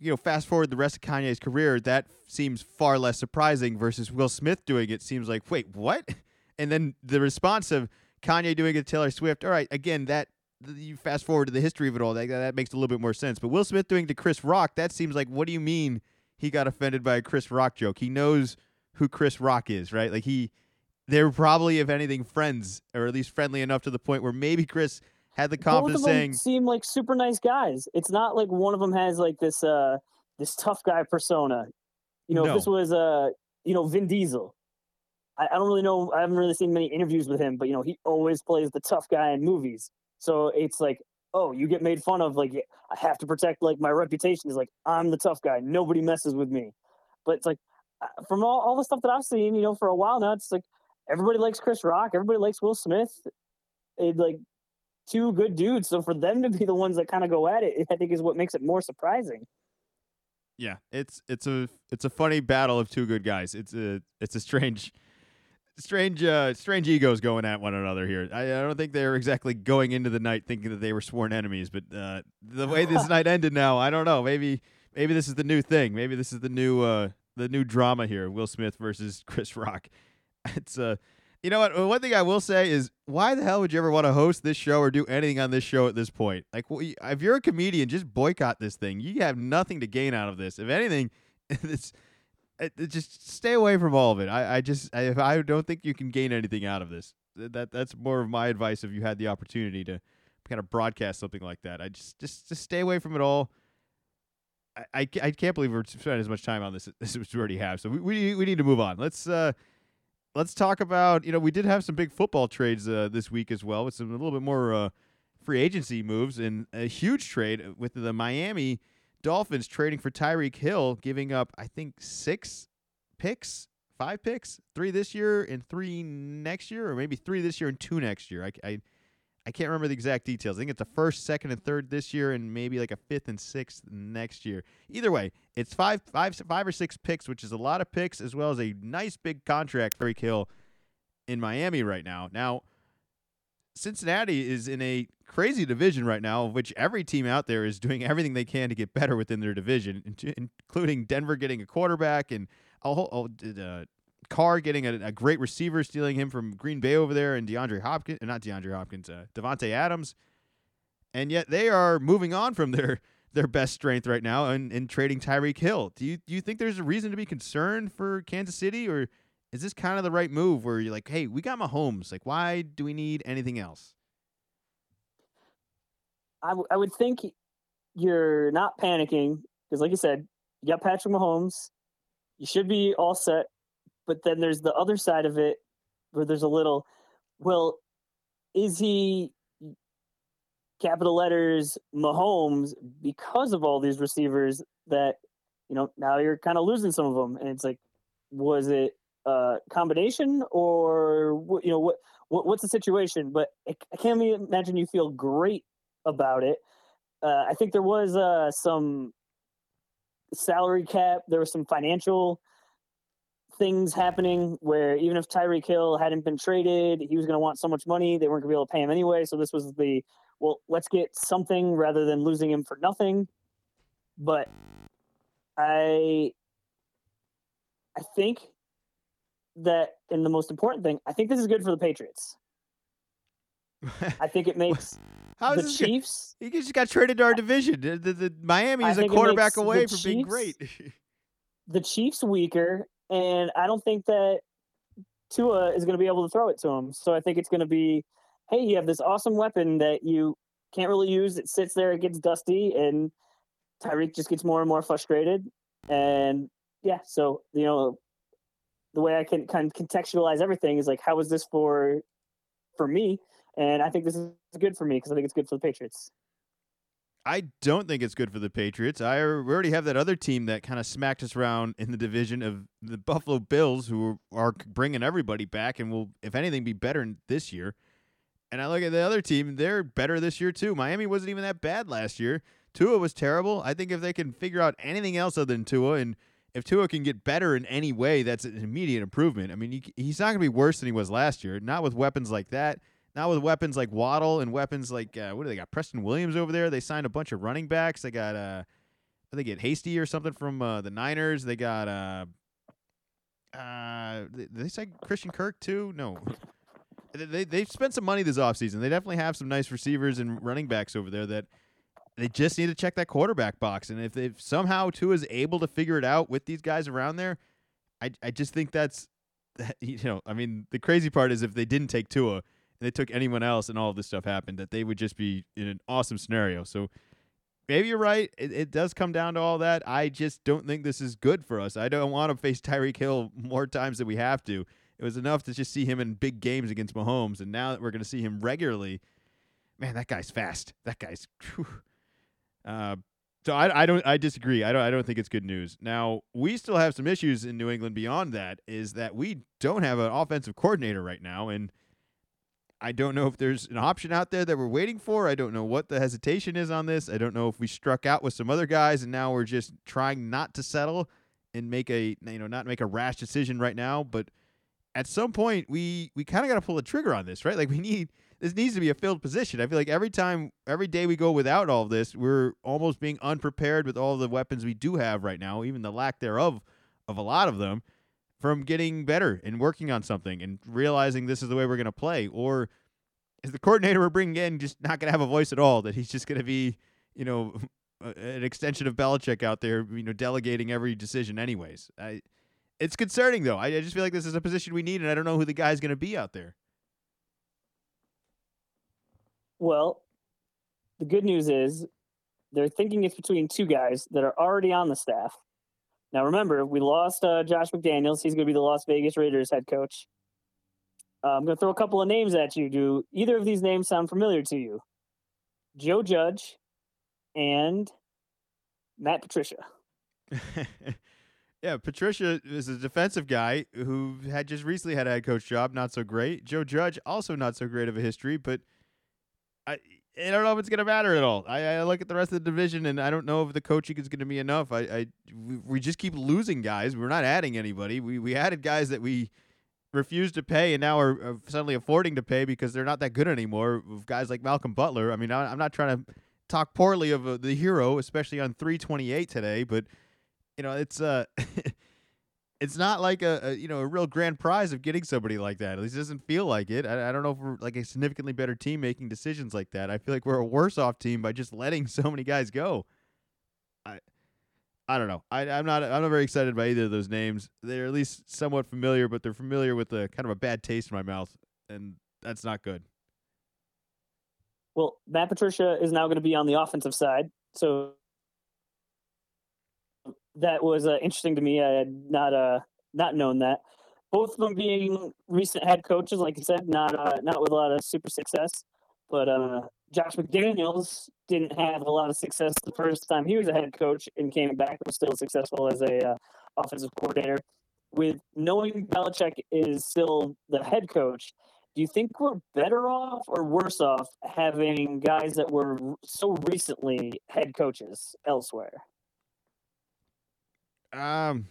Speaker 2: you know fast forward the rest of Kanye's career, that seems far less surprising. Versus Will Smith doing it seems like wait what? And then the response of Kanye doing it to Taylor Swift. All right, again that you fast forward to the history of it all. That that makes a little bit more sense. But Will Smith doing it to Chris Rock, that seems like what do you mean he got offended by a Chris Rock joke? He knows who Chris Rock is, right? Like he they're probably, if anything, friends, or at least friendly enough to the point where maybe Chris had the confidence
Speaker 3: Both of them
Speaker 2: saying,
Speaker 3: seem like super nice guys. It's not like one of them has like this uh this tough guy persona. You know,
Speaker 2: No.
Speaker 3: if this was uh you know Vin Diesel. I, I don't really know. I haven't really seen many interviews with him, but you know he always plays the tough guy in movies. So it's like, oh, you get made fun of. Like I have to protect like my reputation. Is like I'm the tough guy. Nobody messes with me. But it's like uh, from all, all the stuff that I've seen, you know, for a while now, it's like everybody likes Chris Rock. Everybody likes Will Smith. It like two good dudes. So for them to be the ones that kind of go at it, I think is what makes it more surprising.
Speaker 2: "Yeah, it's it's a it's a funny battle of two good guys. It's a it's a strange." Strange, uh, strange egos going at one another here. I, I don't think they're exactly going into the night thinking that they were sworn enemies, but uh, the way this night ended now, I don't know. Maybe, maybe this is the new thing. Maybe this is the new, uh, the new drama here. Will Smith versus Chris Rock. It's uh, you know what? One thing I will say is, why the hell would you ever want to host this show or do anything on this show at this point? Like, if you're a comedian, just boycott this thing. You have nothing to gain out of this. If anything, it's it, it just stay away from all of it. I, I just I, I don't think you can gain anything out of this. That that's more of my advice if you had the opportunity to kind of broadcast something like that. I just just just stay away from it all. I, I, I can't believe we're spending as much time on this as we already have. So we, we we need to move on. Let's uh let's talk about you know we did have some big football trades uh, this week as well with some a little bit more uh, free agency moves and a huge trade with the Miami Dolphins trading for Tyreek Hill, giving up I think six picks, five picks, three this year and three next year, or maybe three this year and two next year. I, I I can't remember the exact details. I think it's a first, second, and third this year, and maybe like a fifth and sixth next year. Either way, it's five, five, five or six picks, which is a lot of picks, as well as a nice big contract for Tyreek Hill in Miami right now. Now, Cincinnati is in a crazy division right now, which every team out there is doing everything they can to get better within their division, including Denver getting a quarterback and a whole, uh, Carr getting a, a great receiver, stealing him from Green Bay over there, and DeAndre Hopkins, not DeAndre Hopkins, uh, Davante Adams, and yet they are moving on from their their best strength right now and, and trading Tyreek Hill. Do you do you think there's a reason to be concerned for Kansas City, or is this kind of the right move where you're like, hey, we got Mahomes, like why do we need anything else?
Speaker 3: I, w- I would think you're not panicking because, like you said, you got Patrick Mahomes. You should be all set. But then there's the other side of it where there's a little, well, is he capital letters Mahomes because of all these receivers that, you know, now you're kind of losing some of them. And it's like, was it a combination or, you know, what, what what's the situation? But I, I can't imagine you feel great about it. Uh, I think there was uh, some salary cap. There was some financial things happening where even if Tyreek Hill hadn't been traded, he was going to want so much money they weren't going to be able to pay him anyway. So this was the well, let's get something rather than losing him for nothing. But I I think that and the most important thing, I think this is good for the Patriots. I think it makes
Speaker 2: How
Speaker 3: the
Speaker 2: is this good?
Speaker 3: Chiefs
Speaker 2: He just got traded to our division. The, the, the Miami is a quarterback away from being great.
Speaker 3: the Chiefs weaker, and I don't think that Tua is going to be able to throw it to him. So I think it's going to be, hey, you have this awesome weapon that you can't really use. It sits there, it gets dusty, and Tyreek just gets more and more frustrated. And yeah, so you know, the way I can kind of contextualize everything is like, how is this for for me? And I think this is good for me because I think it's good for the Patriots.
Speaker 2: I don't think it's good for the Patriots. I already have that other team that kind of smacked us around in the division of the Buffalo Bills, who are bringing everybody back and will, if anything, be better this year. And I look at the other team; they're better this year too. Miami wasn't even that bad last year. Tua was terrible. I think if they can figure out anything else other than Tua, and if Tua can get better in any way, that's an immediate improvement. I mean, he, he's not going to be worse than he was last year. Not with weapons like that. Not with weapons like Waddle and weapons like uh, what do they got? Preston Williams over there. They signed a bunch of running backs. They got uh, they get Hasty or something from uh, the Niners. They got uh, uh, they, they say Christian Kirk too. No, they they- they've spent some money this offseason. They definitely have some nice receivers and running backs over there that they just need to check that quarterback box. And if they somehow Tua is able to figure it out with these guys around there, I I just think that's you know I mean the crazy part is if they didn't take Tua and they took anyone else and all of this stuff happened that they would just be in an awesome scenario. So maybe you're right. It, it does come down to all that. I just don't think this is good for us. I don't want to face Tyreek Hill more times than we have to. It was enough to just see him in big games against Mahomes, and now that we're going to see him regularly, man, that guy's fast. That guy's. whew. Uh, so I, I don't I disagree. I don't I don't think it's good news. Now we still have some issues in New England. Beyond that, is that we don't have an offensive coordinator right now, and I don't know if there's an option out there that we're waiting for. I don't know what the hesitation is on this. I don't know if we struck out with some other guys and now we're just trying not to settle and make a you know not make a rash decision right now. But at some point we we kind of got to pull the trigger on this, right? Like we need this needs to be a filled position. I feel like every time every day we go without all this, we're almost being unprepared with all the weapons we do have right now, even the lack thereof of a lot of them from getting better and working on something and realizing this is the way we're going to play. Or is the coordinator we're bringing in just not going to have a voice at all that he's just going to be you know an extension of Belichick out there you know delegating every decision anyways? I it's concerning though. I, I just feel like this is a position we need and I don't know who the guy's going to be out there
Speaker 3: Well, the good news is they're thinking it's between two guys that are already on the staff. Now, remember, we lost uh, Josh McDaniels. He's going to be the Las Vegas Raiders head coach. Uh, I'm going to throw a couple of names at you. Do either of these names sound familiar to you? Joe Judge and Matt Patricia.
Speaker 2: yeah, Patricia is a defensive guy who had just recently had a head coach job, not so great. Joe Judge also not so great of a history, but I I don't know if it's gonna matter at all. I, I look at the rest of the division and I don't know if the coaching is gonna be enough. I, I we, just keep losing guys. We're not adding anybody. We we added guys that we refused to pay and now are, are suddenly affording to pay because they're not that good anymore. With guys like Malcolm Butler. I mean, I, I'm not trying to talk poorly of uh, the hero, especially on 328 today, but you know, it's uh it's not like a, a you know a real grand prize of getting somebody like that. At least it doesn't feel like it. I, I don't know if we're like a significantly better team making decisions like that. I feel like we're a worse off team by just letting so many guys go. I I don't know. I I'm not I'm not very excited by either of those names. They're at least somewhat familiar, but they're familiar with a kind of a bad taste in my mouth, and that's not good.
Speaker 3: Well, Matt Patricia is now going to be on the offensive side. So that was uh, interesting to me. I had not uh, not known that. Both of them being recent head coaches, like I said, not uh, not with a lot of super success. But uh, Josh McDaniels didn't have a lot of success the first time he was a head coach and came back was still successful as a uh, offensive coordinator. With knowing Belichick is still the head coach, do you think we're better off or worse off having guys that were so recently head coaches elsewhere?
Speaker 2: Um,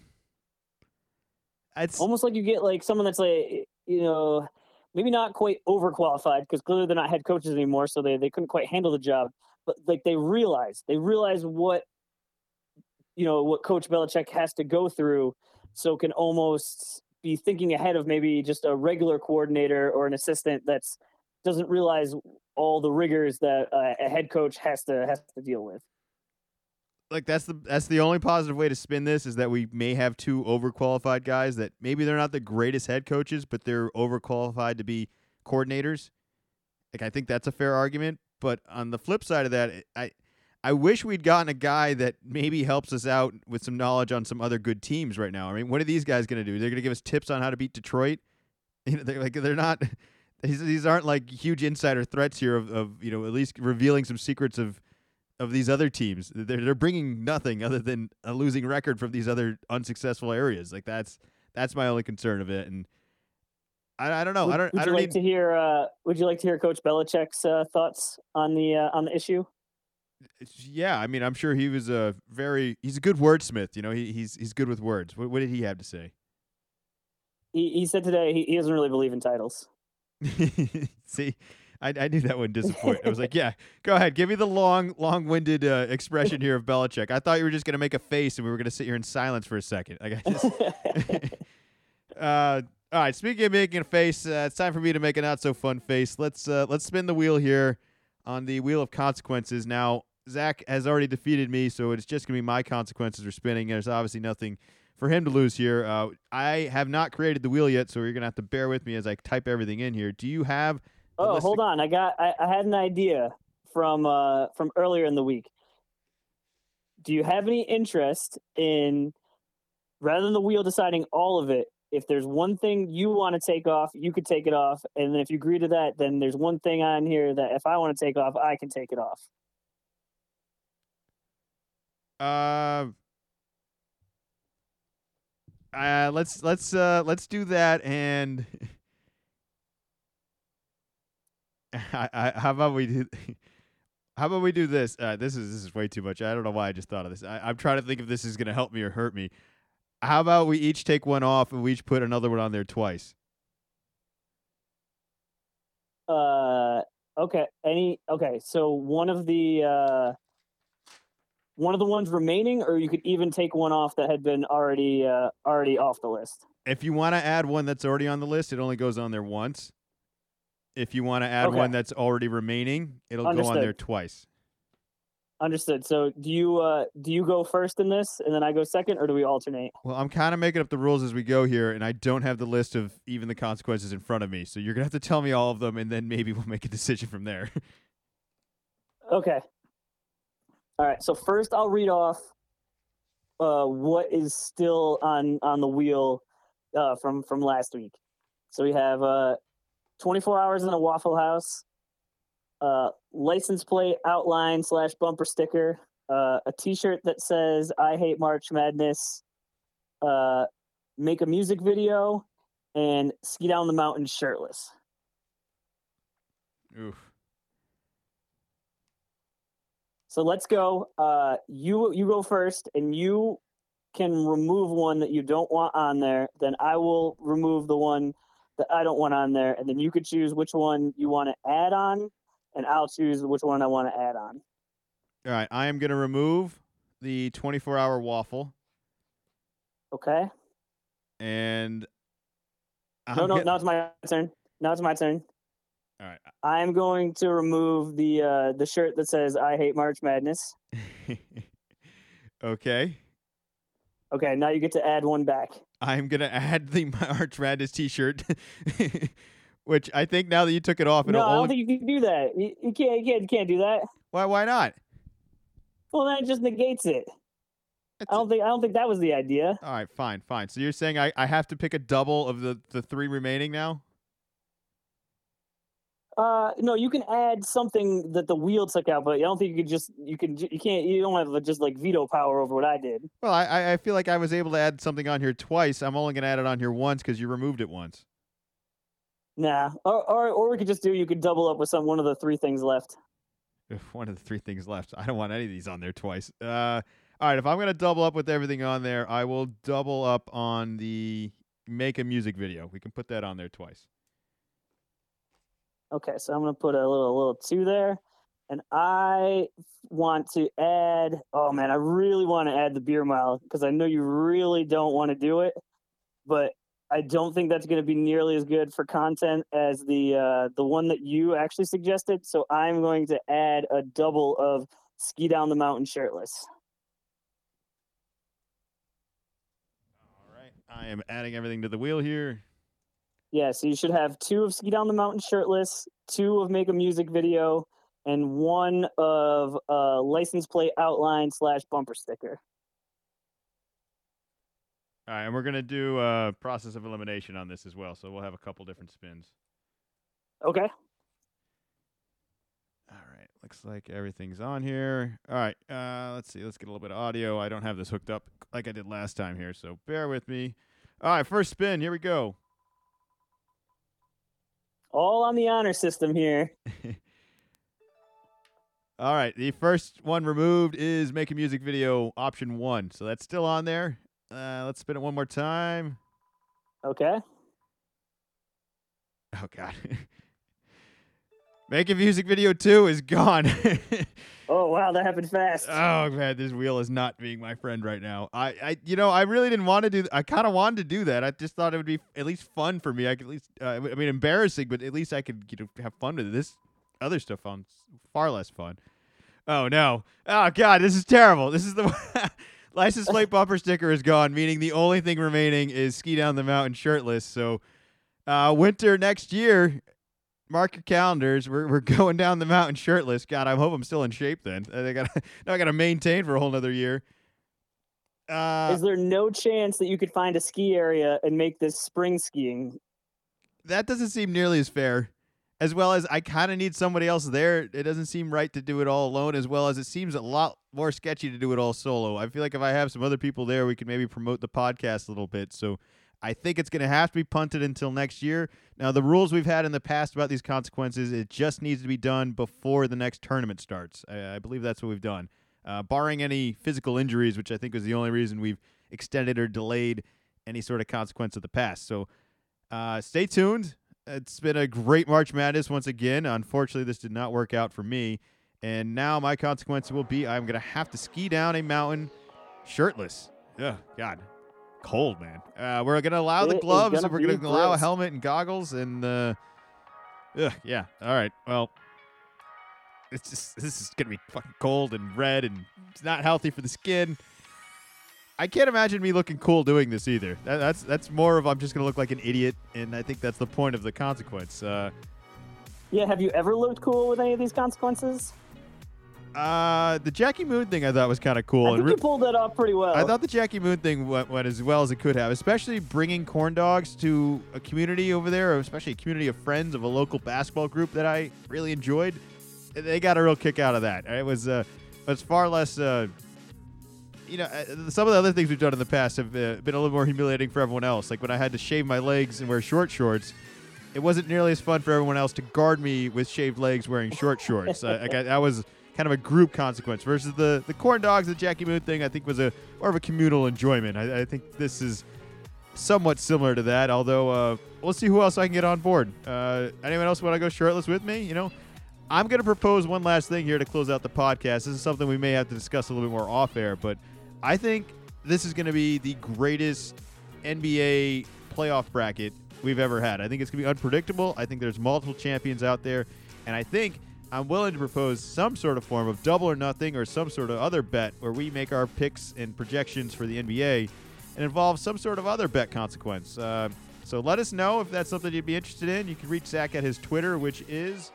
Speaker 2: it's
Speaker 3: almost like you get like someone that's like you know maybe not quite overqualified because clearly they're not head coaches anymore, so they they couldn't quite handle the job. But like they realize they realize what you know what Coach Belichick has to go through, so can almost be thinking ahead of maybe just a regular coordinator or an assistant that's doesn't realize all the rigors that uh, a head coach has to has to deal with.
Speaker 2: Like that's the that's the only positive way to spin this is that we may have two overqualified guys that maybe they're not the greatest head coaches, but they're overqualified to be coordinators. Like I think that's a fair argument. But on the flip side of that, I I wish we'd gotten a guy that maybe helps us out with some knowledge on some other good teams right now. I mean, what are these guys going to do? They're going to give us tips on how to beat Detroit. You know, they're like they're not. These, these aren't like huge insider threats here of, of you know at least revealing some secrets of of these other teams. They're they're bringing nothing other than a losing record from these other unsuccessful areas. Like that's that's my only concern of it. And I, I don't know.
Speaker 3: Would,
Speaker 2: I don't.
Speaker 3: would
Speaker 2: I
Speaker 3: you
Speaker 2: don't
Speaker 3: like
Speaker 2: need.
Speaker 3: to hear? Uh, would you like to hear Coach Belichick's uh, thoughts on the uh, on the issue?
Speaker 2: Yeah, I mean, I'm sure he was a very he's a good wordsmith. You know, he, he's he's good with words. What, what did he have to say?
Speaker 3: He, he said today he, he doesn't really believe in titles.
Speaker 2: See, I, I knew that wouldn't disappoint. I was like, yeah, go ahead, give me the long, long-winded uh, expression here of Belichick. I thought you were just gonna make a face and we were gonna sit here in silence for a second. Like I just. uh, all right. Speaking of making a face, uh, it's time for me to make a not so fun face. Let's uh, let's spin the wheel here on the wheel of consequences. Now, Zach has already defeated me, so it's just gonna be my consequences are spinning. There's obviously nothing for him to lose here. Uh, I have not created the wheel yet, so you're gonna have to bear with me as I type everything in here. Do you have? The
Speaker 3: oh,
Speaker 2: list
Speaker 3: hold
Speaker 2: of-
Speaker 3: on. I got. I, I had an idea from uh, from earlier in the week. Do you have any interest in, rather than the wheel deciding all of it? If there's one thing you want to take off, you could take it off, and then if you agree to that, then there's one thing on here that if I want to take off, I can take it off.
Speaker 2: Uh, uh, let's let's uh let's do that and I, I, how about we do how about we do this uh this is this is way too much i don't know why i just thought of this I, i'm trying to think if this is going to help me or hurt me how about we each take one off and we each put another one on there twice
Speaker 3: Uh, okay. Any? Okay. So one of the uh, one of the ones remaining, or you could even take one off that had been already uh, already off the list.
Speaker 2: if you want to add one that's already on the list it only goes on there once if you want to add
Speaker 3: Okay.
Speaker 2: one that's already remaining it'll go on there twice
Speaker 3: Understood. So do you uh, do you go first in this, and then I go second, or do we alternate?
Speaker 2: Well, I'm kind of making up the rules as we go here, and I don't have the list of even the consequences in front of me. So you're gonna have to tell me all of them, and then maybe we'll make a decision from there.
Speaker 3: Okay. All right. So first, I'll read off uh, what is still on on the wheel uh, from from last week. So we have uh, 24 hours in a Waffle House, uh, license plate outline slash bumper sticker, uh, a T-shirt that says "I hate March Madness," uh, make a music video, and ski down the mountain shirtless.
Speaker 2: Oof.
Speaker 3: So let's go. Uh, you you go first, and you can remove one that you don't want on there. Then I will remove the one that I don't want on there, and then you could choose which one you want to add on, and I'll choose which one I want to add on.
Speaker 2: All right, I am gonna remove the 24 hour waffle,
Speaker 3: Okay?
Speaker 2: and I'm
Speaker 3: no, no,
Speaker 2: gonna-
Speaker 3: now it's my turn. Now it's my turn.
Speaker 2: All right.
Speaker 3: I'm going to remove the uh, the shirt that says "I hate March Madness."
Speaker 2: okay.
Speaker 3: Okay, now you get to add one back.
Speaker 2: I'm gonna add the March Madness T-shirt, which I think now that you took it off,
Speaker 3: No, I don't
Speaker 2: only.
Speaker 3: think you can do that. You, you can't. You can't. You can't do that.
Speaker 2: Why? Why not?
Speaker 3: Well, that just negates it.
Speaker 2: That's
Speaker 3: I don't think. I don't think that was the idea.
Speaker 2: All right, fine, fine. So you're saying I, I have to pick a double of the, the three remaining now?
Speaker 3: Uh, no, you can add something that the wheel took out, but I don't think you could just. You can. You can't. You don't have just like veto power over what I did.
Speaker 2: Well, I- I, feel like I was able to add something on here twice. I'm only going to add it on here once because you removed it once.
Speaker 3: Nah. Or, or or we could just do. You could double up with some one of the three things left.
Speaker 2: Ugh, One of the three things left. I don't want any of these on there twice. Uh, all right, if I'm going to double up with everything on there, I will double up on the make a music video. We can put that on there twice.
Speaker 3: Okay, so I'm gonna put a little a little two there, and I want to add. Oh man, I really want to add the beer mile because I know you really don't want to do it, but I don't think that's to be nearly as good for content as the uh, the one that you actually suggested. So I'm going to add a double of ski down the mountain shirtless.
Speaker 2: All right, I am adding everything to the wheel here.
Speaker 3: Yeah, so you should have two of ski down the mountain shirtless, two of make a music video, and one of uh, license plate outline slash bumper sticker.
Speaker 2: All right, and we're gonna do a process of elimination on this as well, so we'll have a couple different spins.
Speaker 3: Okay.
Speaker 2: All right, looks like everything's on here. All right, uh, let's see. Let's get a little bit of audio. I don't have this hooked up like I did last time here, so bear with me. All right, first spin. Here we go.
Speaker 3: All on the honor system here.
Speaker 2: All right, the first one removed is make a music video option one, so that's still on there. Uh, let's spin it one more time.
Speaker 3: Okay.
Speaker 2: Oh God. Make a music video two is gone.
Speaker 3: Oh wow, that happened fast.
Speaker 2: oh man, this wheel is not being my friend right now. I, I you know, I really didn't want to do. I kind of wanted to do that. I just thought it would be at least fun for me. I could at least, uh, I mean, embarrassing, but at least I could you know have fun with it. This other stuff sounds far less fun. Oh no! Oh god, this is terrible. This is the license plate bumper sticker is gone, meaning the only thing remaining is ski down the mountain shirtless. So, uh, winter next year, mark your calendars. We're we're going down the mountain shirtless. God, I hope I'm still in shape then. I got now I got to maintain for a whole another year. Uh,
Speaker 3: Is there no chance that you could find a ski area and make this spring skiing?
Speaker 2: that doesn't seem nearly as fair. As well as I kind of need somebody else there. It doesn't seem right to do it all alone. As well as it seems a lot more sketchy to do it all solo. I feel like if I have some other people there, we can maybe promote the podcast a little bit. So I think it's going to have to be punted until next year. Now, the rules we've had in the past about these consequences, it just needs to be done before the next tournament starts. I, I believe that's what we've done. Uh, barring any physical injuries, which I think was the only reason we've extended or delayed any sort of consequence of the past. So uh, stay tuned. It's been a great March Madness once again. Unfortunately, this did not work out for me. And now my consequence will be I'm going to have to ski down a mountain shirtless. Ugh, God. Cold, man. Uh, we're to allow the gloves.
Speaker 3: gonna
Speaker 2: and we're going to allow a helmet and goggles. And, uh, ugh, yeah. All right. Well, it's just, this is to be fucking cold and red and it's not healthy for the skin. I can't imagine me looking cool doing this either. That, that's that's more of I'm just gonna look like an idiot, and I think that's the point of the consequence. Uh,
Speaker 3: Yeah, have you ever looked cool with any of these consequences?
Speaker 2: Uh, the Jackie Moon thing I thought was kind of cool.
Speaker 3: I think
Speaker 2: and
Speaker 3: you pulled that off pretty well.
Speaker 2: I thought the Jackie Moon thing went, went as well as it could have, especially bringing corn dogs to a community over there, especially a community of friends of a local basketball group that I really enjoyed. They got a real kick out of that. It was uh, it was far less. Uh, you know, uh, some of the other things we've done in the past have uh, been a little more humiliating for everyone else. Like when I had to shave my legs and wear short shorts, it wasn't nearly as fun for everyone else to guard me with shaved legs wearing short shorts. like I, that was kind of a group consequence versus the the corn dogs, the Jackie Moon thing. I think was a more of a communal enjoyment. I, I think this is somewhat similar to that. Although uh, we'll see who else I can get on board. Uh, anyone else want to go shirtless with me? You know. I'm going to propose one last thing here to close out the podcast. This is something we may have to discuss a little bit more off air, but I think this is going to be the greatest NBA playoff bracket we've ever had. I think it's going to be unpredictable. I think there's multiple champions out there, and I think I'm willing to propose some sort of form of double or nothing or some sort of other bet where we make our picks and projections for the NBA and involve some sort of other bet consequence. Uh, so let us know if that's something you'd be interested in. You can reach Zach at his Twitter, which is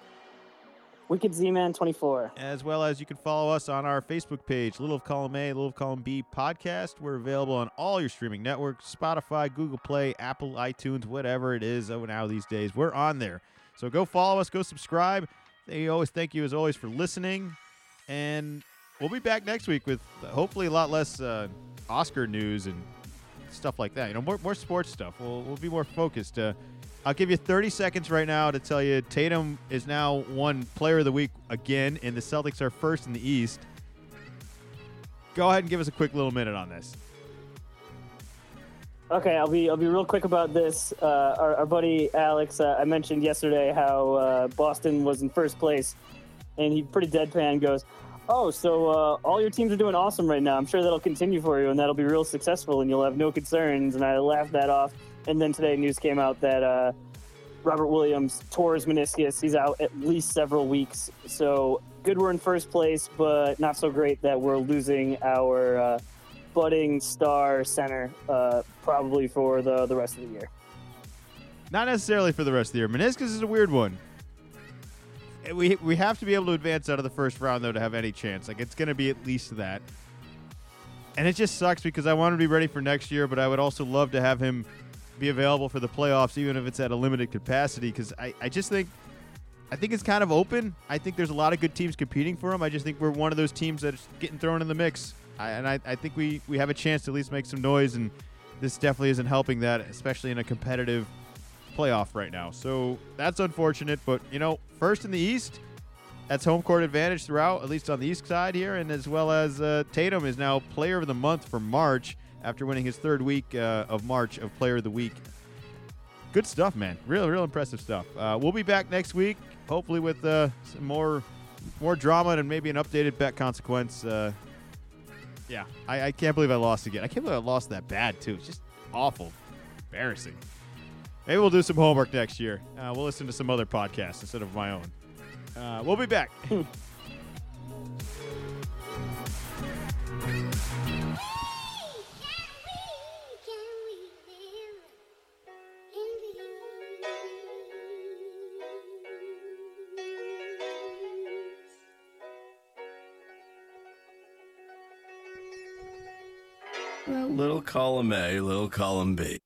Speaker 3: Wicked Z-Man 24.
Speaker 2: as well as you can follow us on our Facebook page, Little of Column A, Little of Column B podcast. We're available on all your streaming networks Spotify, Google Play, Apple, iTunes, whatever it is. Oh, now these days, we're on there. So go follow us, go subscribe. They always thank you as always for listening. And we'll be back next week with uh, hopefully a lot less uh, Oscar news and stuff like that. You know, more, more sports stuff. We'll, we'll be more focused. Uh, I'll give you 30 seconds right now to tell you Tatum is now one player of the week again, and the Celtics are first in the East. Go ahead and give us a quick little minute on this.
Speaker 3: Okay, I'll be I'll be real quick about this. Uh, our, our buddy Alex, uh, I mentioned yesterday how uh, Boston was in first place, and he pretty deadpan goes, "Oh, so uh, all your teams are doing awesome right now. I'm sure that'll continue for you, and that'll be real successful, and you'll have no concerns." And I laughed that off. And then today, news came out that uh, Robert Williams tore his meniscus. He's out at least several weeks. So good, we're in first place, but not so great that we're losing our uh, budding star center uh, probably for the the rest of the year.
Speaker 2: Not necessarily for the rest of the year. Meniscus is a weird one. Eh, We we have to be able to advance out of the first round though to have any chance. Like it's going to be at least that. And it just sucks because I want to be ready for next year, but I would also love to have him be available for the playoffs, even if it's at a limited capacity. Because I, I just think I think it's kind of open. I think there's a lot of good teams competing for him. I just think we're one of those teams that's getting thrown in the mix. I, and I, I think we, we have a chance to at least make some noise, and this definitely isn't helping that, especially in a competitive playoff right now. So that's unfortunate. But, you know, first in the East, that's home court advantage throughout, at least on the East side here, and as well as uh, Tatum is now Player of the Month for March after winning his third week uh, of March of Player of the Week. Good stuff, man. Real, real impressive stuff. Uh, we'll be back next week, hopefully with uh, some more, more drama and maybe an updated bet consequence. Uh, yeah, I, I can't believe I lost again. I can't believe I lost that bad too. It's just awful, embarrassing. Maybe we'll do some homework next year. Uh, we'll listen to some other podcasts instead of my own. Uh, we'll be back.
Speaker 1: column A, little column B.